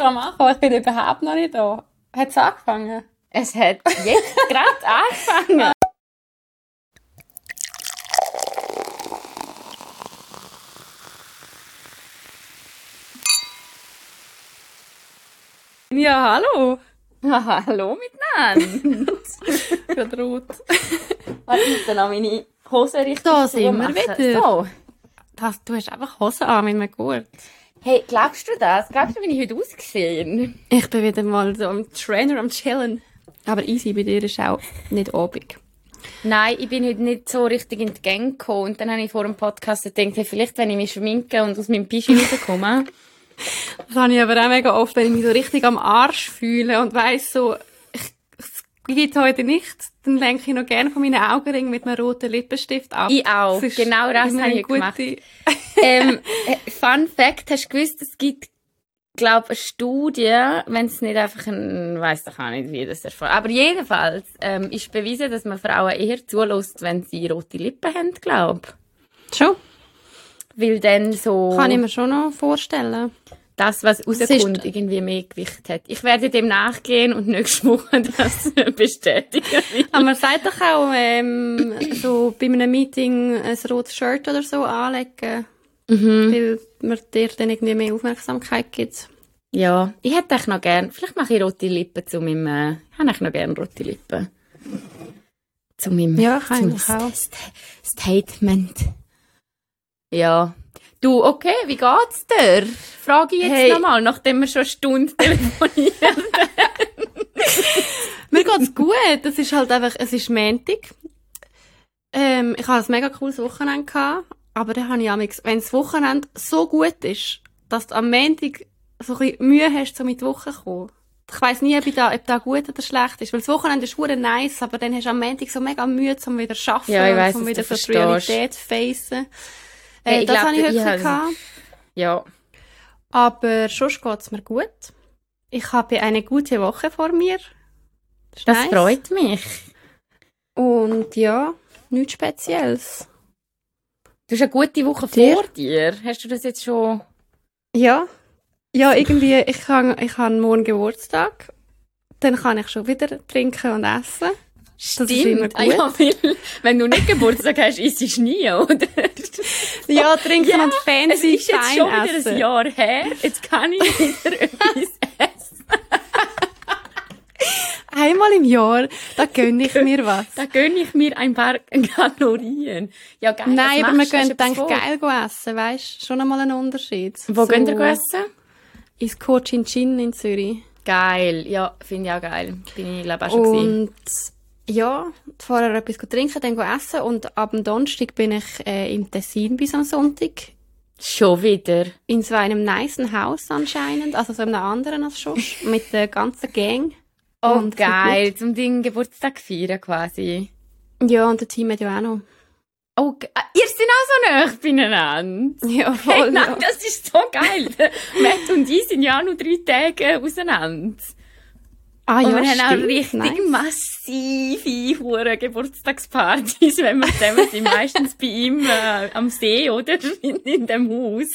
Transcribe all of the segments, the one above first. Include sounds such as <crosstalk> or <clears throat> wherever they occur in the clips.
dran machen? Ich bin überhaupt noch nicht da. Hat es angefangen? Es hat jetzt <laughs> gerade angefangen. Ja, hallo. Ah, hallo miteinander. <laughs> Rot. Warte, ich muss auch meine Hose richtig Da sind wir wieder. So. Das, du hast einfach Hose an mit einem Gurt. Hey, glaubst du das? Glaubst du, wie ich heute ausgesehen? Ich bin wieder mal so am Trainer am Chillen. Aber easy, bei dir ist auch nicht obig. Nein, ich bin heute nicht so richtig in die Gang gekommen. Und dann habe ich vor dem Podcast gedacht, hey, vielleicht, wenn ich mich schminke und aus meinem Pischi rauskomme. <laughs> Das habe ich aber auch mega oft, wenn ich mich so richtig am Arsch fühle und weiss so, ich, es geht heute nichts, dann lenke ich noch gerne von meinen Augenringen mit einem roten Lippenstift ab. Ich auch. Genau das habe ich gemacht. <laughs> ähm, äh, Fun Fact, hast du gewusst, es gibt, glaube eine Studie, wenn es nicht einfach ein, weiß doch auch nicht, wie das erfolgt. Aber jedenfalls ähm, ist bewiesen, dass man Frauen eher zulässt, wenn sie rote Lippen haben, glaube Schon? Weil dann so Kann ich mir schon noch vorstellen. Das, was rauskommt, irgendwie mehr Gewicht hat. Ich werde dem nachgehen und nächste Woche <laughs> das bestätigen. Aber man sagt doch auch, ähm, so bei einem Meeting ein rotes Shirt oder so anlegen, Mhm. weil man dir dann irgendwie mehr Aufmerksamkeit gibt. Ja, ich hätte eigentlich noch gern, vielleicht mache ich rote Lippen zu meinem, äh, ich habe eigentlich noch gern rote Lippen. Zu meinem, Ja, zu kann meinem auch. Statement. Ja. Du, okay, wie geht's dir? Frage ich jetzt Hey. nochmal, nachdem wir schon eine Stunde telefonieren. <laughs> Mir geht's gut. Es ist halt einfach, es ist Montag. Ähm, ich hatte ein mega cooles Wochenende gehabt, aber dann habe ich amigs, wenn das Wochenende so gut ist, dass du am Montag so ein bisschen Mühe hast, so mit die Woche zu kommen. Ich weiss nie, ob, da, ob da gut oder schlecht ist, weil das Wochenende ist hure nice, aber dann hast du am Montag so mega Mühe, um wieder zu arbeiten Ja, ich und weiss, um wieder so die Realität zu facen. Hey, Äh, ich das glaub, habe ich heute gehabt. ja. Aber sonst geht's mir gut. Ich habe eine gute Woche vor mir. Ist Das nice. freut mich. Und ja, nichts Spezielles. Du hast eine gute Woche Dir? vor dir. Hast du das jetzt schon? Ja. Ja, irgendwie, ich habe ich hab morgen Geburtstag. Dann kann ich schon wieder trinken und essen. Immer Ah, ja, wenn du nicht Geburtstag hast, isst du nie, oder? Ja, trinken Ja, und Es fancy ist jetzt schon wieder essen. ein Jahr her. Jetzt kann ich wieder etwas essen. Einmal im Jahr, da gönne ich mir was. Da gönne ich mir ein paar Kalorien. Ja, geil. Nein, aber wir gehen etwas vor? geil essen, weißt du? Schon einmal ein Unterschied. Wo geht ihr essen? Ins Cochin Chin in Zürich. Geil. Ja, finde ich auch geil. Bin ich, glaube auch schon gewesen. Ja, vorher etwas trinken, dann essen und ab dem Donnerstag bin ich äh, im Tessin bis am Sonntag. Schon wieder. In so einem nicen Haus anscheinend, also so einem anderen als schon, <laughs> mit der ganzen Gang. Oh, Und geil. Zum Ding Geburtstag feiern, quasi. Ja, und der Team hat ja auch noch. Oh, ah, ihr seid auch so nah beieinander. Ja, voll. Hey, nein, ja. das ist so geil. <laughs> Matt und ich sind ja auch noch drei Tage auseinander. Ah und ja, wir haben auch stimmt. richtig Nice. massive hure Geburtstagspartys, wenn wir zusammen sind. Meistens bei ihm äh, am See, oder? <laughs> In, in dem Haus.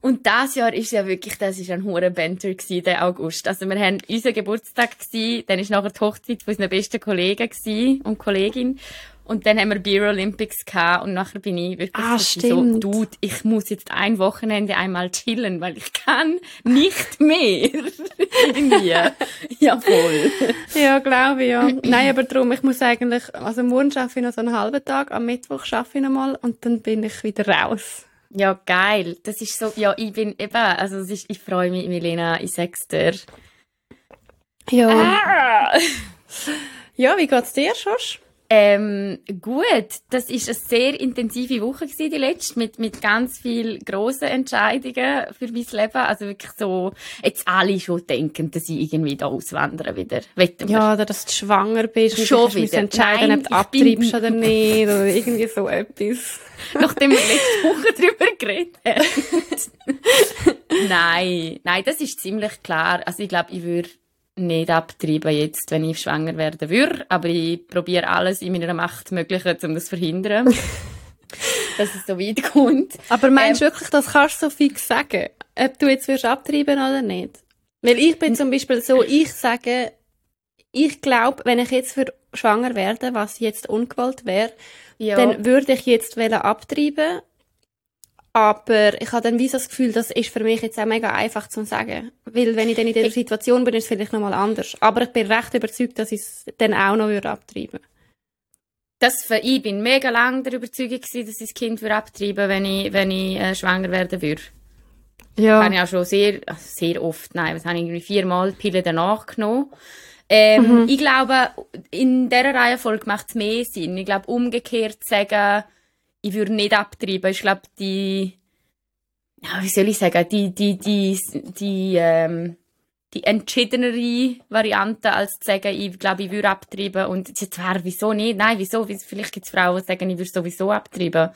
Und das Jahr ist ja wirklich, das ist ein hoher Banter gewesen, der August. Also wir haben unser Geburtstag gewesen, dann ist nachher die Hochzeit von unseren besten Kollegen gewesen und Kollegin. Und dann haben wir Beer Olympics gehabt und nachher bin ich wirklich Ah, so, Dude, ich muss jetzt ein Wochenende einmal chillen, weil ich kann nicht mehr. <laughs> Irgendwie. Ja, voll. Ja, glaube ich, ja. Nein, aber darum, ich muss eigentlich, also morgen arbeite ich noch so einen halben Tag, am Mittwoch arbeite ich noch mal und dann bin ich wieder raus. Ja, geil. Das ist so, ja, ich bin eben, also ist, ich freue mich, Milena, ich sag's dir. Ja. Ah! Ja, wie geht's dir, Schosch? Ähm, gut, das ist eine sehr intensive Woche gewesen, die letzte, mit, mit ganz viel grossen Entscheidungen für mein Leben. Also wirklich so, jetzt alle schon denken, dass ich irgendwie da auswandern wieder. Wetten. Ja, oder dass du schwanger bist und Schon wieder. entscheiden, Nein, ob du ich bin- abtreibst oder <laughs> nicht, oder irgendwie so etwas. <laughs> Nachdem wir letzte Woche drüber geredet haben. <laughs> nein, nein, das ist ziemlich klar. Also ich glaube, ich würde nicht abtreiben jetzt, wenn ich schwanger werden würde, aber ich probiere alles in meiner Macht Mögliche, um das zu verhindern. <laughs> dass es so weit kommt. Aber meinst du wirklich, das kannst du so fix sagen? Ob du jetzt wirst abtreiben oder nicht? Weil ich bin zum Beispiel so, ich sage, ich glaube, wenn ich jetzt für schwanger werde, was jetzt ungewollt wäre, Ja. dann würde ich jetzt wollen abtreiben. Aber ich habe dann wie so das Gefühl, das ist für mich jetzt auch mega einfach zu sagen. Weil wenn ich dann in dieser Situation bin, ist es vielleicht nochmal anders. Aber ich bin recht überzeugt, dass ich es dann auch noch würde abtreiben das für, ich bin mega lang der Überzeugung gewesen, dass ich das Kind würde abtreiben, wenn ich, wenn ich äh, schwanger werden würde. Ja. Habe ich auch schon sehr, sehr oft, nein, was habe ich irgendwie viermal die Pille danach genommen. Ähm, Ich glaube, in dieser Reihenfolge macht es mehr Sinn. Ich glaube, umgekehrt zu sagen, ich würde nicht abtreiben, ich glaube, die, ja, wie soll ich sagen, die, die, die, die, ähm, die entschiedenere Variante, als zu sagen, ich glaube, ich würde abtreiben. Und jetzt wäre, wieso nicht? Nein, wieso? Wie- Vielleicht gibt es Frauen, die sagen, ich würde sowieso abtreiben.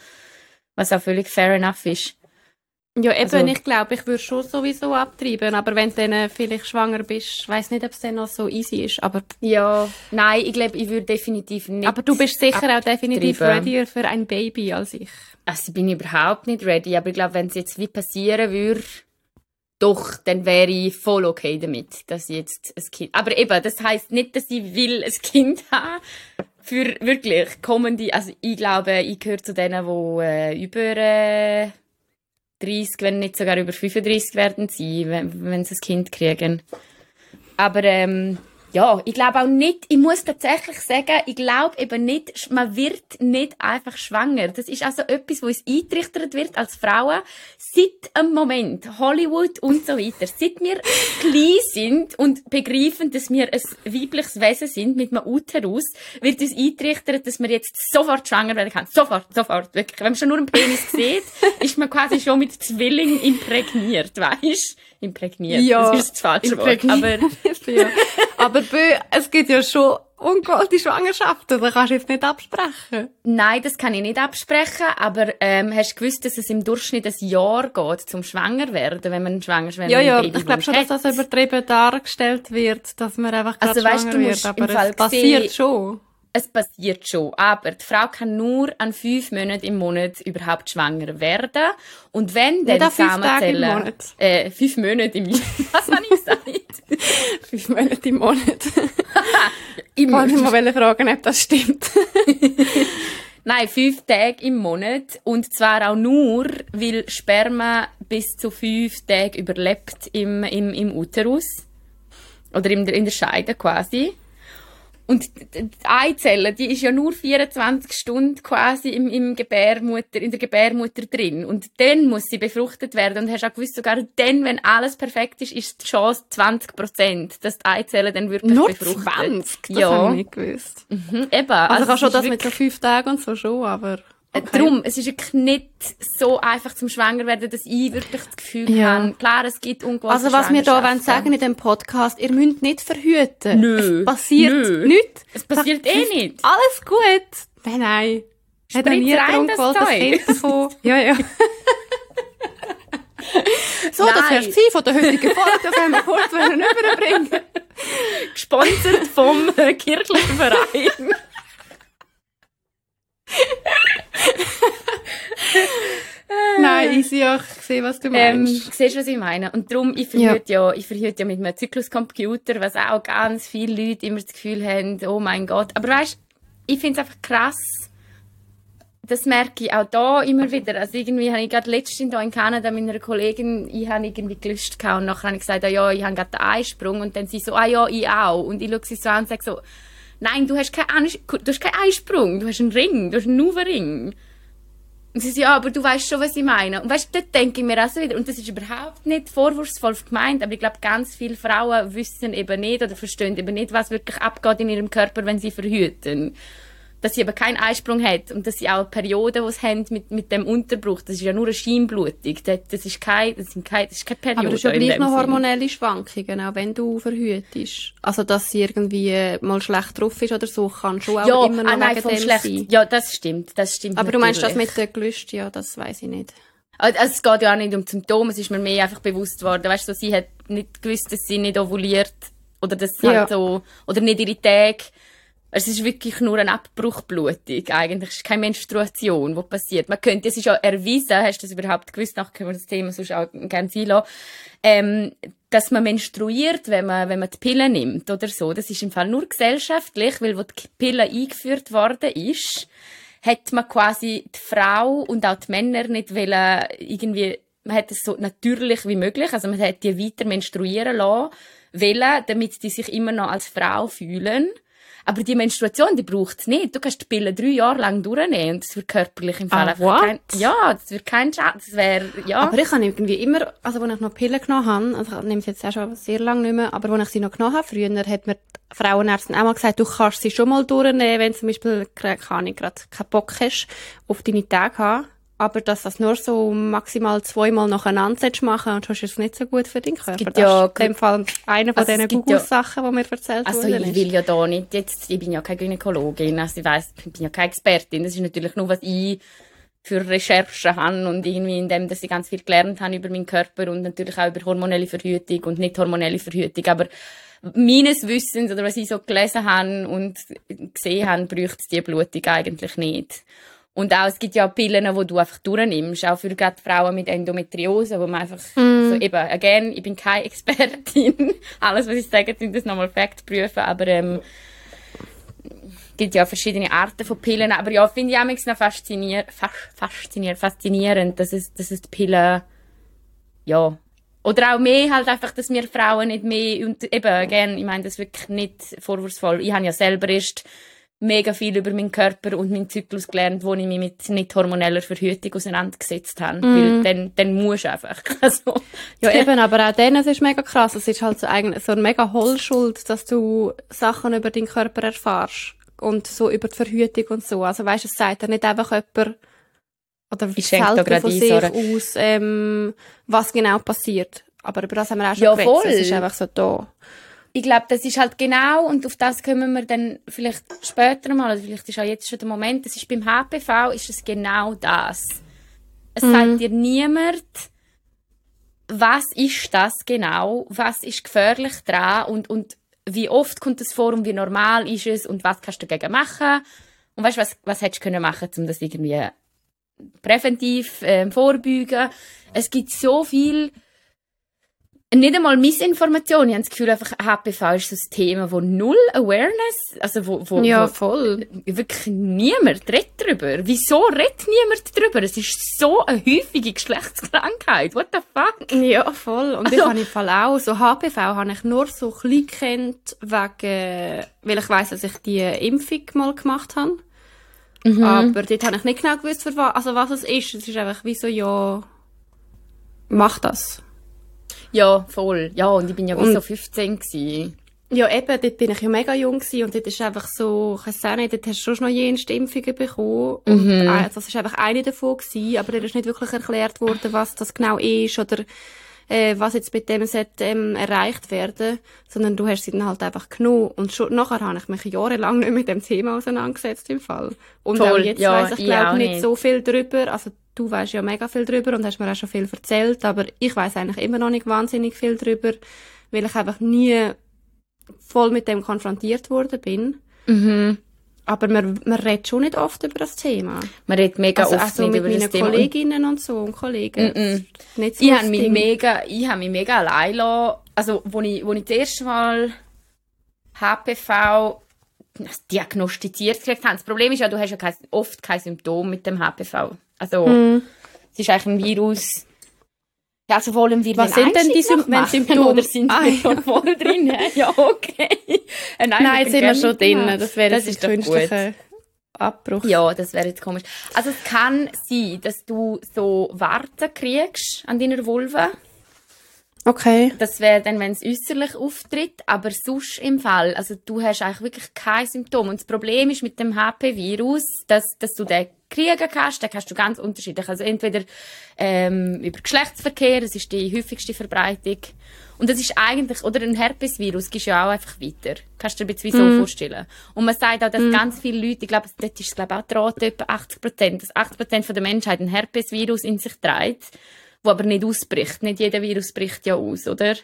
Was auch völlig fair enough ist. Ja, eben, Also- ich glaube, ich würde schon sowieso abtreiben. Aber wenn du dann äh, vielleicht schwanger bist, ich weiss nicht, ob es dann noch so easy ist. Aber, Ja, nein, ich glaube, ich würde definitiv nicht. aber du bist sicher auch definitiv abtreiben. readier für ein Baby als ich. Also bin ich überhaupt nicht ready, aber ich glaube, wenn es jetzt wie passieren würde, doch, dann wäre ich voll okay damit, dass ich jetzt ein Kind. Aber eben, das heißt nicht, dass ich will ein Kind <laughs> haben. Für wirklich kommende, also ich glaube, ich gehöre zu denen, die äh, über äh, 30, wenn nicht sogar über 35 werden sein, wenn, wenn sie ein Kind kriegen. Aber ähm, ja, ich glaube auch nicht, ich muss tatsächlich sagen, ich glaube eben nicht, man wird nicht einfach schwanger. Das ist also etwas, wo uns eintrichtert wird als Frauen seit einem Moment, Hollywood und so weiter. Seit wir <laughs> klein sind und begreifen, dass wir ein weibliches Wesen sind mit einem Uterus, wird uns eintrichtert, dass wir jetzt sofort schwanger werden können. Sofort, sofort, wirklich. Wenn man schon nur einen Penis sieht, <laughs> ist man quasi schon mit Zwilling imprägniert, weißt? Imprägniert, Ja, das ist das falsche Wort. Aber <laughs> ja. Aber Bö, es gibt ja schon ungewollte Schwangerschaften. Das kannst du jetzt nicht absprechen. Nein, das kann ich nicht absprechen, aber ähm, hast du gewusst, dass es im Durchschnitt ein Jahr geht, zum schwanger werden, wenn man schwanger ist, wenn Ja, ja, ich glaube schon, dass das übertrieben dargestellt wird, dass man einfach Also, weißt schwanger du, musst wird. im Aber Fall es passiert schon. Es passiert schon, aber die Frau kann nur an fünf Monaten im Monat überhaupt schwanger werden. Und wenn dann Nicht an fünf Tage im Samenzellen- Monat. Äh, fünf Monate im Was <laughs> habe ich gesagt? Fünf Monate im Monat. <laughs> Ich wollte mal fragen, ob das stimmt. <laughs> Nein, fünf Tage im Monat. Und zwar auch nur, weil Sperma bis zu fünf Tage überlebt im, im, im Uterus. Oder in der, in der Scheide quasi. Und die Eizelle, die ist ja nur 24 Stunden quasi im, im Gebärmutter, in der Gebärmutter drin. Und dann muss sie befruchtet werden. Und hast auch gewusst, sogar dann, wenn alles perfekt ist, ist die Chance 20 Prozent, dass die Eizelle dann wirklich Nur befruchtet. 20? Das ja. habe ich nicht gewusst. Mhm, eben. Also, habe es schon das mit so fünf Tagen und so schon, aber... äh, Darum, es ist wirklich nicht so einfach zum Schwanger werden, dass ich wirklich das Gefühl Ja. habe, klar, es gibt ungewollte Also was wir da wollen sagen in dem Podcast, ihr müsst nicht verhüten. Nö. Es passiert Nö. nichts. Es passiert eh nicht. Alles gut. Nein, nein. Hat Spritz nie rein, ein das Zeug. Bekommen. Ja, ja. <laughs> so, das Nein. wär's gewesen von der heutigen Folge. Das haben wir kurz überbringen. <laughs> Gesponsert vom äh, kirchlichen Verein. <laughs> Nein, easy, ja, ich sehe, was du Ähm, meinst. siehst du, was ich meine? Und darum, ich verhüte ja. ich verhüte ja mit einem Zykluscomputer, was auch ganz viele Leute immer das Gefühl haben, oh mein Gott. Aber weißt, ich finde es einfach krass. Das merke ich auch da immer wieder. Also irgendwie habe ich gerade letztens hier in Kanada mit einer Kollegin, ich habe irgendwie gelöscht und nachher habe ich gesagt, ah ja, ich habe gerade den Eisprung und dann sie so, ah ja, ich auch. Und ich schaue sie so an und sage so, nein, du hast keinen, du hast keinen Eisprung, du hast einen Ring, du hast einen Nuva-Ring. Und sie sagt, ja, aber du weißt schon, was ich meine. Und weißt dort denke ich mir auch so wieder, und das ist überhaupt nicht vorwurfsvoll gemeint, aber ich glaube, ganz viele Frauen wissen eben nicht oder verstehen eben nicht, was wirklich abgeht in ihrem Körper, wenn sie verhüten. Dass sie eben keinen Eisprung hat und dass sie auch Perioden, die sie haben mit, mit dem Unterbruch, das ist ja nur eine Scheinblutung. Das, das ist kein, das sind kein, das ist keine Periode. Aber das ist ja gleich noch hormonelle Schwankungen, auch wenn du verhütest. Also, dass sie irgendwie äh, mal schlecht drauf ist oder so, kann schon auch Ja, immer noch ah, nein, wegen dem schlecht. sein. Ja, das stimmt, das stimmt Aber du meinst das natürlich. mit den Gelüsten, ja, das weiß ich nicht. Also es geht ja auch nicht um Symptome, es ist mir mehr einfach bewusst worden. Weißt du, so, sie hat nicht gewusst, dass sie nicht ovuliert oder sie Ja. halt so, oder nicht ihre Tage. Es ist wirklich nur eine Abbruchblutung. Eigentlich ist es keine Menstruation, die passiert. Man könnte, es ist ja erwiesen, hast du das überhaupt gewusst? Nachher können wir das Thema sonst auch gerne sein lassen. Ähm, dass man menstruiert, wenn man, wenn man die Pille nimmt oder so. Das ist im Fall nur gesellschaftlich, weil wo die Pille eingeführt worden ist, hat man quasi die Frau und auch die Männer nicht wollen, irgendwie, man hat es so natürlich wie möglich, also man hat die weiter menstruieren lassen, wollen, damit die sich immer noch als Frau fühlen. Aber die Menstruation, die braucht es nicht. Du kannst die Pille drei Jahre lang durchnehmen und das wird körperlich im Fall ah, what? kein, ja, das wird kein Schaden, das wäre, ja. Aber ich habe irgendwie immer, also als ich noch Pillen genommen habe, also ich nehme sie jetzt auch schon sehr lange nicht mehr, aber als ich sie noch genommen habe, früher hat mir die Frauenärztin auch mal gesagt, du kannst sie schon mal durchnehmen, wenn du zum Beispiel, keine Ahnung, gerade keinen Bock hast, auf deine Tage haben aber dass das nur so maximal zweimal nacheinander machen und sonst ist es nicht so gut für deinen Körper. Das ja, ist in dem Fall eine von also diesen Google-Sachen, ja, die mir erzählt also wurden. Also ich will ja da nicht jetzt, ich bin ja keine Gynäkologin, also ich weiss, ich bin ja keine Expertin, das ist natürlich nur, was ich für Recherchen habe und irgendwie in dem, dass ich ganz viel gelernt habe über meinen Körper und natürlich auch über hormonelle Verhütung und nicht hormonelle Verhütung, aber meines Wissens oder was ich so gelesen habe und gesehen habe, bräuchte es die Blutung eigentlich nicht. Und auch, es gibt ja Pillen, die du einfach durchnimmst, auch für gerade Frauen mit Endometriose, wo man einfach mm. so eben, again, ich bin keine Expertin, <laughs> alles, was ich sage, sind das nochmal Fakt prüfen, aber ähm, gibt ja verschiedene Arten von Pillen, aber ja, finde ich auch noch faszinier faszinier faszinierend, dass es, dass es die Pillen, ja, oder auch mehr halt einfach, dass wir Frauen nicht mehr, und eben, again, ich meine das wirklich nicht vorwurfsvoll, ich habe ja selber erst mega viel über meinen Körper und meinen Zyklus gelernt, wo ich mich mit nicht hormoneller Verhütung auseinandergesetzt habe. Mm. Weil dann, dann musst du einfach. <laughs> Also, ja, eben, aber auch dann, es ist mega krass. Es ist halt so, eigentlich so eine mega Hohlschuld, dass du Sachen über deinen Körper erfährst. Und so über die Verhütung und so. Also weißt du, es sagt ja nicht einfach jemand, oder ich erzählt von sich aus, ähm, was genau passiert. Aber über das haben wir auch schon ja, geredet. Es ist einfach so da ich glaube, das ist halt genau, und auf das kommen wir dann vielleicht später mal, oder vielleicht ist auch jetzt schon der Moment, das ist beim HPV, ist es genau das. Es mhm. sagt dir niemand, was ist das genau, was ist gefährlich dran und, und wie oft kommt es vor und wie normal ist es und was kannst du dagegen machen. Und weißt du, was, was hättest du können machen, um das irgendwie präventiv äh, vorbeugen? Es gibt so viel nicht einmal Missinformation. Ich habe das Gefühl, einfach HPV ist so ein Thema, wo null Awareness, also wo, wo, ja, wo voll. wirklich niemand redet darüber. Wieso redet niemand darüber? Es ist so eine häufige Geschlechtskrankheit. What the fuck? Ja, voll. Und also, ich habe im Fall auch, so HPV habe ich nur so klein kennt, wegen, weil ich weiss, dass ich die Impfung mal gemacht habe. Mhm. Aber dort habe ich nicht genau gewusst, für was, also was es ist. Es ist einfach wie so, ja, mach das. Ja, voll. Ja, und ich bin ja wie so 15 gewesen. Ja, eben, dort bin ich ja mega jung gewesen und dort ist einfach so, ich weiß auch nicht, dort hast du schon noch jenste Impfungen bekommen und mhm. äh, das ist einfach eine davon gewesen, aber dort ist nicht wirklich erklärt worden, was das genau ist oder äh, was jetzt mit dem sollte, ähm, erreicht werden, sondern du hast sie dann halt einfach genommen und schon nachher habe ich mich jahrelang nicht mit dem Thema auseinandergesetzt im Fall. Und Voll. auch jetzt ja, weiss ich glaube nicht, nicht so viel drüber, also du weißt ja mega viel drüber und hast mir auch schon viel erzählt, aber ich weiß eigentlich immer noch nicht wahnsinnig viel drüber, weil ich einfach nie voll mit dem konfrontiert worden bin. Mhm. Aber man, man redet schon nicht oft über das Thema. Man redet mega also oft also nicht über das Thema. mit meinen Kolleginnen und so und Kollegen. Mm -mm. Nicht so ich habe mich mega, ich habe mich mega allein lassen. Also, wo ich, wo ich das erste Mal HPV diagnostiziert gekriegt habe. Das Problem ist ja, du hast ja kein, oft kein Symptom mit dem HPV. Also, mm. es ist eigentlich ein Virus. Ja, also wollen wir Was sind denn die Sym Symptome? <laughs> Oder sind ah, wir schon voll drin? ja, okay. <laughs> Nein, nein jetzt sind wir schon drin. Das wäre das ist künstlicher Abbruch. Ja, das wäre jetzt komisch. Also es kann sein, dass du so Warten kriegst an deiner Vulva. Okay. Das wäre dann, wenn es äußerlich auftritt, aber sonst im Fall, also du hast eigentlich wirklich kein Symptom. Und das Problem ist mit dem HP-Virus, dass, dass du den kriegen kannst, den kannst du ganz unterschiedlich. Also entweder ähm, über Geschlechtsverkehr, das ist die häufigste Verbreitung. Und das ist eigentlich, oder ein Herpesvirus gehst ja auch einfach weiter. Kannst du dir ein bisschen mm. so vorstellen. Und man sagt auch, dass mm. ganz viele Leute, ich glaube, dort ist es glaube auch die etwa 80 Prozent, dass 80 Prozent der Menschheit ein Herpesvirus in sich trägt wo aber nicht ausbricht. Nicht jeder Virus bricht ja aus, oder?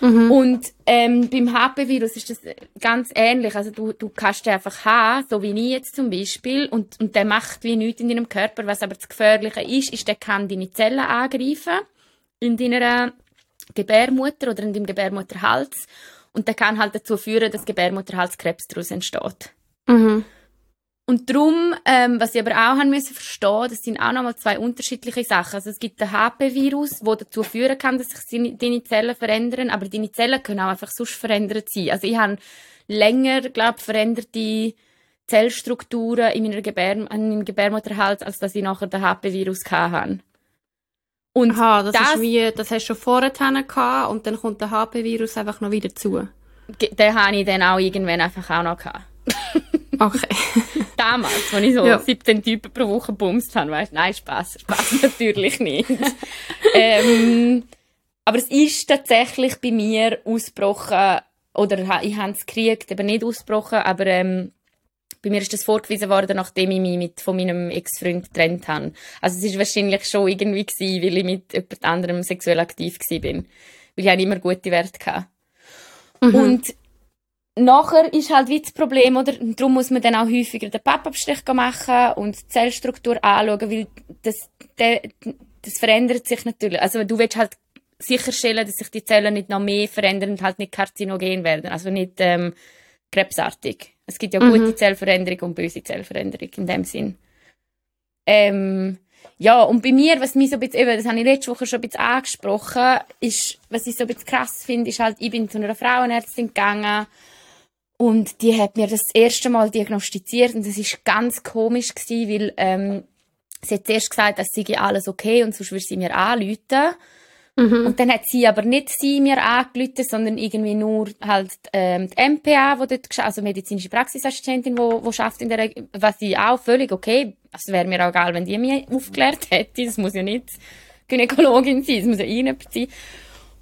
Mhm. Und ähm, beim HP-Virus ist das ganz ähnlich. Also du, du kannst den einfach haben, so wie ich jetzt zum Beispiel, und, und der macht wie nichts in deinem Körper. Was aber das Gefährliche ist, ist, der kann deine Zellen angreifen in deiner Gebärmutter oder in dem Gebärmutterhals. Und der kann halt dazu führen, dass Gebärmutterhalskrebs daraus entsteht. Mhm. Und darum, ähm, was ich aber auch haben müssen verstehen, das sind auch nochmal zwei unterschiedliche Sachen. Also es gibt den HP-Virus, der dazu führen kann, dass sich deine Zellen verändern, aber deine Zellen können auch einfach sonst verändert sein. Also ich habe länger, glaube veränderte Zellstrukturen in meiner Gebär in meinem Gebärmutterhals, als dass ich nachher den HP-Virus hatte. Und Aha, das, das, ist wie, das hast du schon vorher gehabt und dann kommt der HP-Virus einfach noch wieder zu. Den habe ich dann auch irgendwann einfach auch noch gehabt. <laughs> Okay. <laughs> Damals, als ich so ja. 17 Typen pro Woche bumst habe, weißt Nein, Spaß, Spaß <laughs> natürlich nicht. ähm, aber es ist tatsächlich bei mir ausgebrochen, oder ich habe es gekriegt, eben nicht ausgebrochen, aber ähm, bei mir ist das vorgewiesen worden, nachdem ich mich mit, von meinem Ex-Freund getrennt habe. Also es war wahrscheinlich schon irgendwie gewesen, weil ich mit jemand anderem sexuell aktiv war. Weil ich immer gute Werte hatte. Mhm. Und nachher ist halt wie das Problem, oder? Darum muss man dann auch häufiger den Pappabstrich machen und die Zellstruktur anschauen, weil das, der, das verändert sich natürlich. Also du willst halt sicherstellen, dass sich die Zellen nicht noch mehr verändern und halt nicht karzinogen werden, also nicht ähm, krebsartig. Es gibt ja mhm. gute Zellveränderung und böse Zellveränderung in dem Sinn. Ähm, ja, und bei mir, was mich so ein bisschen, eben, das habe ich letzte Woche schon ein bisschen angesprochen, ist, was ich so ein bisschen krass finde, ist halt, ich bin zu einer Frauenärztin gegangen und die hat mir das erste Mal diagnostiziert und das ist ganz komisch gewesen, weil ähm, sie hat zuerst gesagt, dass sei alles okay und sonst würde sie mir anrufen. Mhm. Und dann hat sie aber nicht sie mir angerufen, sondern irgendwie nur halt ähm, die MPA, wo dort, also medizinische Praxisassistentin, wo, wo schafft in der, was sie auch völlig okay, also wäre mir auch egal, wenn die mich aufgeklärt hätte, das muss ja nicht Gynäkologin sein, das muss ja sein.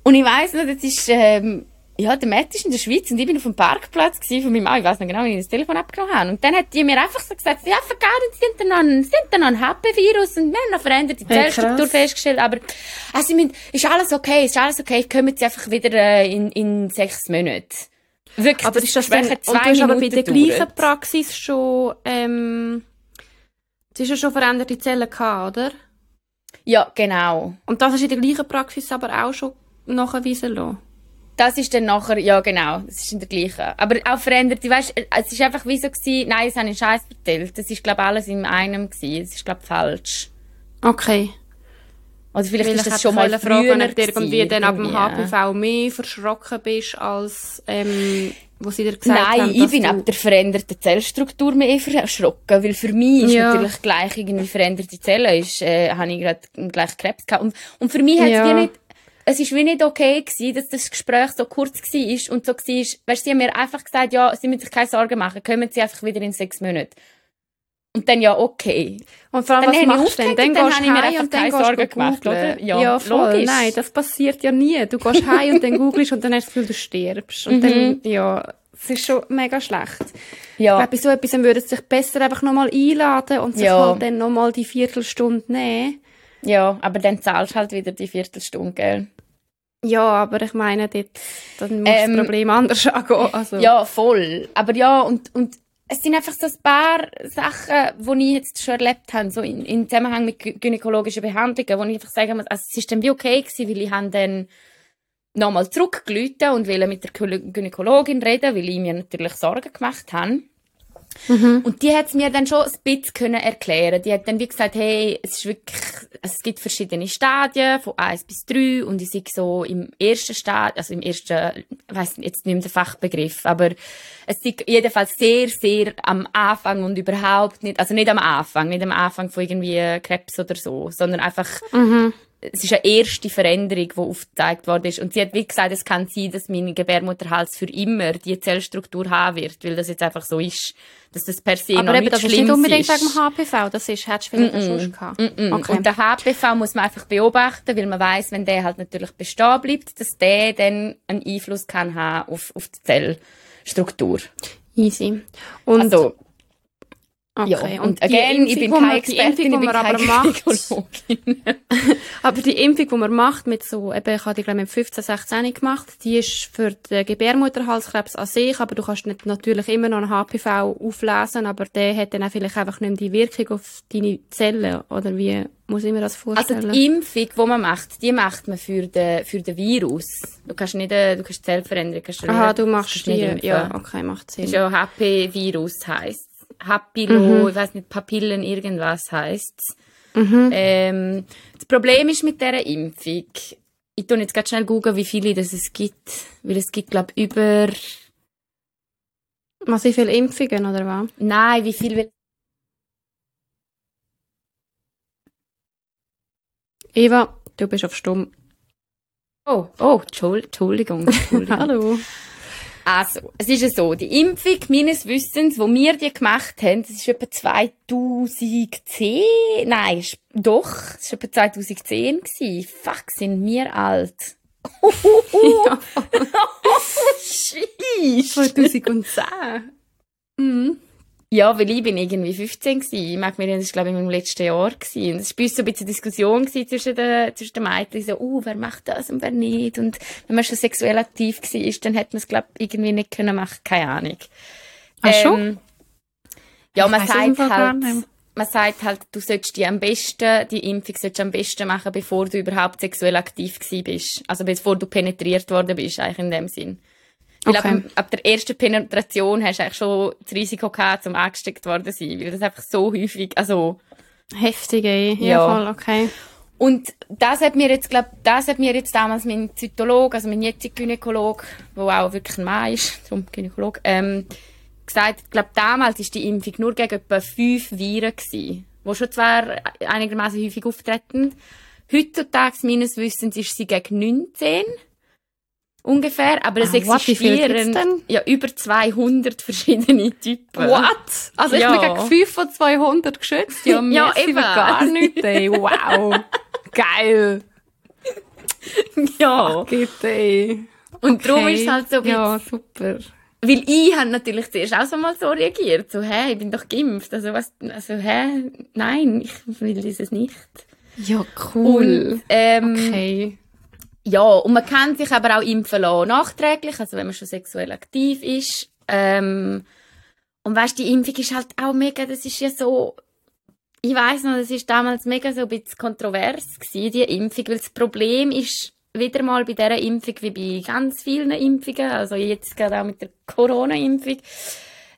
Und ich weiss noch, das ist ähm, ja, der Matt ist in der Schweiz und ich bin auf dem Parkplatz von meinem Mann. Ich weiß noch genau, wie ich das Telefon abgenommen habe. Und dann hat die mir einfach so gesagt, ja, vergessen, sie sind da noch ein, sind da noch ein HP-Virus und wir haben noch veränderte Zellstruktur hey, festgestellt. Aber, also, ich meine, ist alles okay, ist alles okay, kommen sie einfach wieder äh, in, in sechs Monaten. Wirklich, aber ist das dann, zwei und du hast aber bei der gleichen Praxis schon, ähm, du hast ja schon veränderte Zellen gehabt, oder? Ja, genau. Und das hast du in der gleichen Praxis aber auch schon nachweisen lassen? Das ist dann nachher, ja genau, das ist in der gleichen. Aber auch verändert, weißt, es ist einfach wie so gewesen, nein, es habe ich Scheiß vertellt. Das ist glaube alles in einem gewesen. Es ist glaube falsch. Okay. Also vielleicht Weil ist das schon mal früher fragen, ob du irgendwie dann ab dem HPV mehr verschrocken bist, als ähm, wo sie dir gesagt Nein, haben, ich bin ab der veränderten Zellstruktur mehr verschrocken, weil für mich ist ja. natürlich gleich irgendwie veränderte Zellen, ist, äh, habe ich gerade gleich Krebs gehabt. Und, und für mich ja. hat es wie nicht es ist wie nicht okay gewesen, dass das Gespräch so kurz war und so war, weißt, sie haben mir einfach gesagt, ja, sie müssen sich keine Sorgen machen, kommen sie einfach wieder in sechs Monaten. Und dann ja, okay. Und vor allem, dann was machst du denn? Dann, dann gehst du heim und dann Sorgen gemacht, oder? Ja, ja voll. Logisch. Nein, das passiert ja nie. Du gehst heim und dann googelst und dann hast du das Gefühl, du stirbst. Und mhm. dann, ja, es ist schon mega schlecht. Ja. Ich glaube, bei so etwas würde es sich besser einfach nochmal einladen und sich ja. halt dann nochmal die Viertelstunde nehmen. Ja, aber dann zahlst du halt wieder die Viertelstunde, gell? Ja, aber ich meine, dort, dann muss ähm, das Problem anders <laughs> angehen. Also. Ja, voll. Aber ja, und, und es sind einfach so ein paar Sachen, die ich jetzt schon erlebt habe, so in, in Zusammenhang mit gynäkologischen Behandlungen, wo ich einfach sagen muss, also es ist dann wie okay gewesen, weil ich habe dann nochmal zurückgelüht und will mit der Gynäkologin reden, weil ich mir natürlich Sorgen gemacht habe. Mhm. Und die hat es mir dann schon ein bisschen können erklären. Die hat dann wie gesagt, hey, es ist wirklich, also es gibt verschiedene Stadien von 1 bis 3 und ich sehe so im ersten Stadium, also im ersten, ich weiss jetzt nicht mehr den Fachbegriff, aber es ist jedenfalls sehr, sehr am Anfang und überhaupt nicht, also nicht am Anfang, nicht am Anfang von irgendwie Krebs oder so, sondern einfach mhm es ist eine erste Veränderung, die aufgezeigt worden ist. Und sie hat wie gesagt, es kann sein, dass mein Gebärmutterhals für immer die Zellstruktur haben wird, weil das jetzt einfach so ist, dass das per se Aber noch eben, nicht schlimm ist. Nicht unbedingt wegen HPV, das ist, hättest du vielleicht mm. Mm okay. Und der HPV muss man einfach beobachten, weil man weiß, wenn der halt natürlich bestehen bleibt, dass der dann einen Einfluss kann haben auf, auf die Zellstruktur. Easy. Und also, Okay. Ja, und again, ich bin keine die Expertin, Impfung, ich die bin man aber keine macht, <laughs> aber die Impfung, die man macht mit so, eben, ich habe die, glaube ich, mit 15, 16 gemacht, die ist für den Gebärmutterhalskrebs an sich, aber du kannst nicht natürlich immer noch einen HPV auflesen, aber der hat dann auch vielleicht einfach nicht mehr die Wirkung auf deine Zellen, oder wie muss ich mir das Also vorstellen? die Impfung, die man macht, die macht man für den, für den Virus. Du kannst nicht, du kannst Zellveränderung. Kannst du Aha, du machst die, ja, okay, macht Das Sinn. ist ja HP-Virus heisst. Papillo, ich weiß nicht, Papillen irgendwas heisst. Mhm. Ähm, das Problem ist mit dieser Impfung, ich tu jetzt ganz schnell googeln, wie viele das es gibt, weil es gibt, glaube über, Was, wie viele Impfungen, oder was? nein, wie viele, Eva, du bist auf Stumm. oh, oh, Entschuld- Entschuldigung, <laughs> Entschuldigung. Hallo. Also, es ist ja so, die Impfung meines Wissens, wo wir die gemacht haben, das ist etwa 2010, nein, doch, das war etwa 2010 gewesen. Fuck, sind wir alt. <laughs> ja, <laughs> Sheesh. 2010. Mhm. Ja, weil ich bin irgendwie 15 gsi. Ich mag mir, das war glaube ich in meinem letzten Jahr gsi. Und es war bei uns so ein bisschen Diskussion gsi zwischen den, zwischen den Mädchen, so, uh, wer macht das und wer nicht. Und wenn man schon sexuell aktiv gsi ist, dann hätte man es glaube ich irgendwie nicht können machen, keine Ahnung. Ach schon? Ähm, ja, Ich man sagt halt, man sagt halt, du solltest die am besten, die Impfung solltest du am besten machen, bevor du überhaupt sexuell aktiv gsi bist. Also bevor du penetriert worden bist, eigentlich in dem Sinn. Weil Okay. ab, ab der ersten Penetration hast du eigentlich schon das Risiko gehabt, zum angesteckt worden zu sein, weil das einfach so häufig, also, Heftig, ey. Ja, Ja. voll, okay. und das hat mir jetzt, glaub, das hat mir jetzt damals mein Zytologe, also mein jetziger Gynäkolog, der auch wirklich ein Mann ist, darum Gynäkolog, ähm, gesagt, ich glaube, damals ist die Impfung nur gegen etwa fünf Viren gewesen, die schon zwar einigermaßen häufig auftreten. Heutzutage, meines Wissens, ist sie gegen 19 ungefähr, aber es Ah, what, existieren denn? ja über 200 verschiedene Typen. What? Also ich Ja. bin gegen 5 von 200 geschützt. Ja, <laughs> Ja, eben. gar nichts, ey. Wow. <laughs> Geil. Ja. Geht, ey. Und darum ist es halt so Ja, super. Weil ich habe natürlich zuerst auch so mal so reagiert. So, hä, ich bin doch geimpft. Also was, also, hä, nein, ich will dieses nicht. Ja, cool. Und, ähm, okay. Ja, und man kann sich aber auch impfen lassen, nachträglich, also wenn man schon sexuell aktiv ist. Ähm, und weißt, die Impfung ist halt auch mega, das ist ja so, ich weiß noch, das ist damals mega so ein bisschen kontrovers gewesen, die Impfung, weil das Problem ist wieder mal bei dieser Impfung wie bei ganz vielen Impfungen, also jetzt gerade auch mit der Corona-Impfung,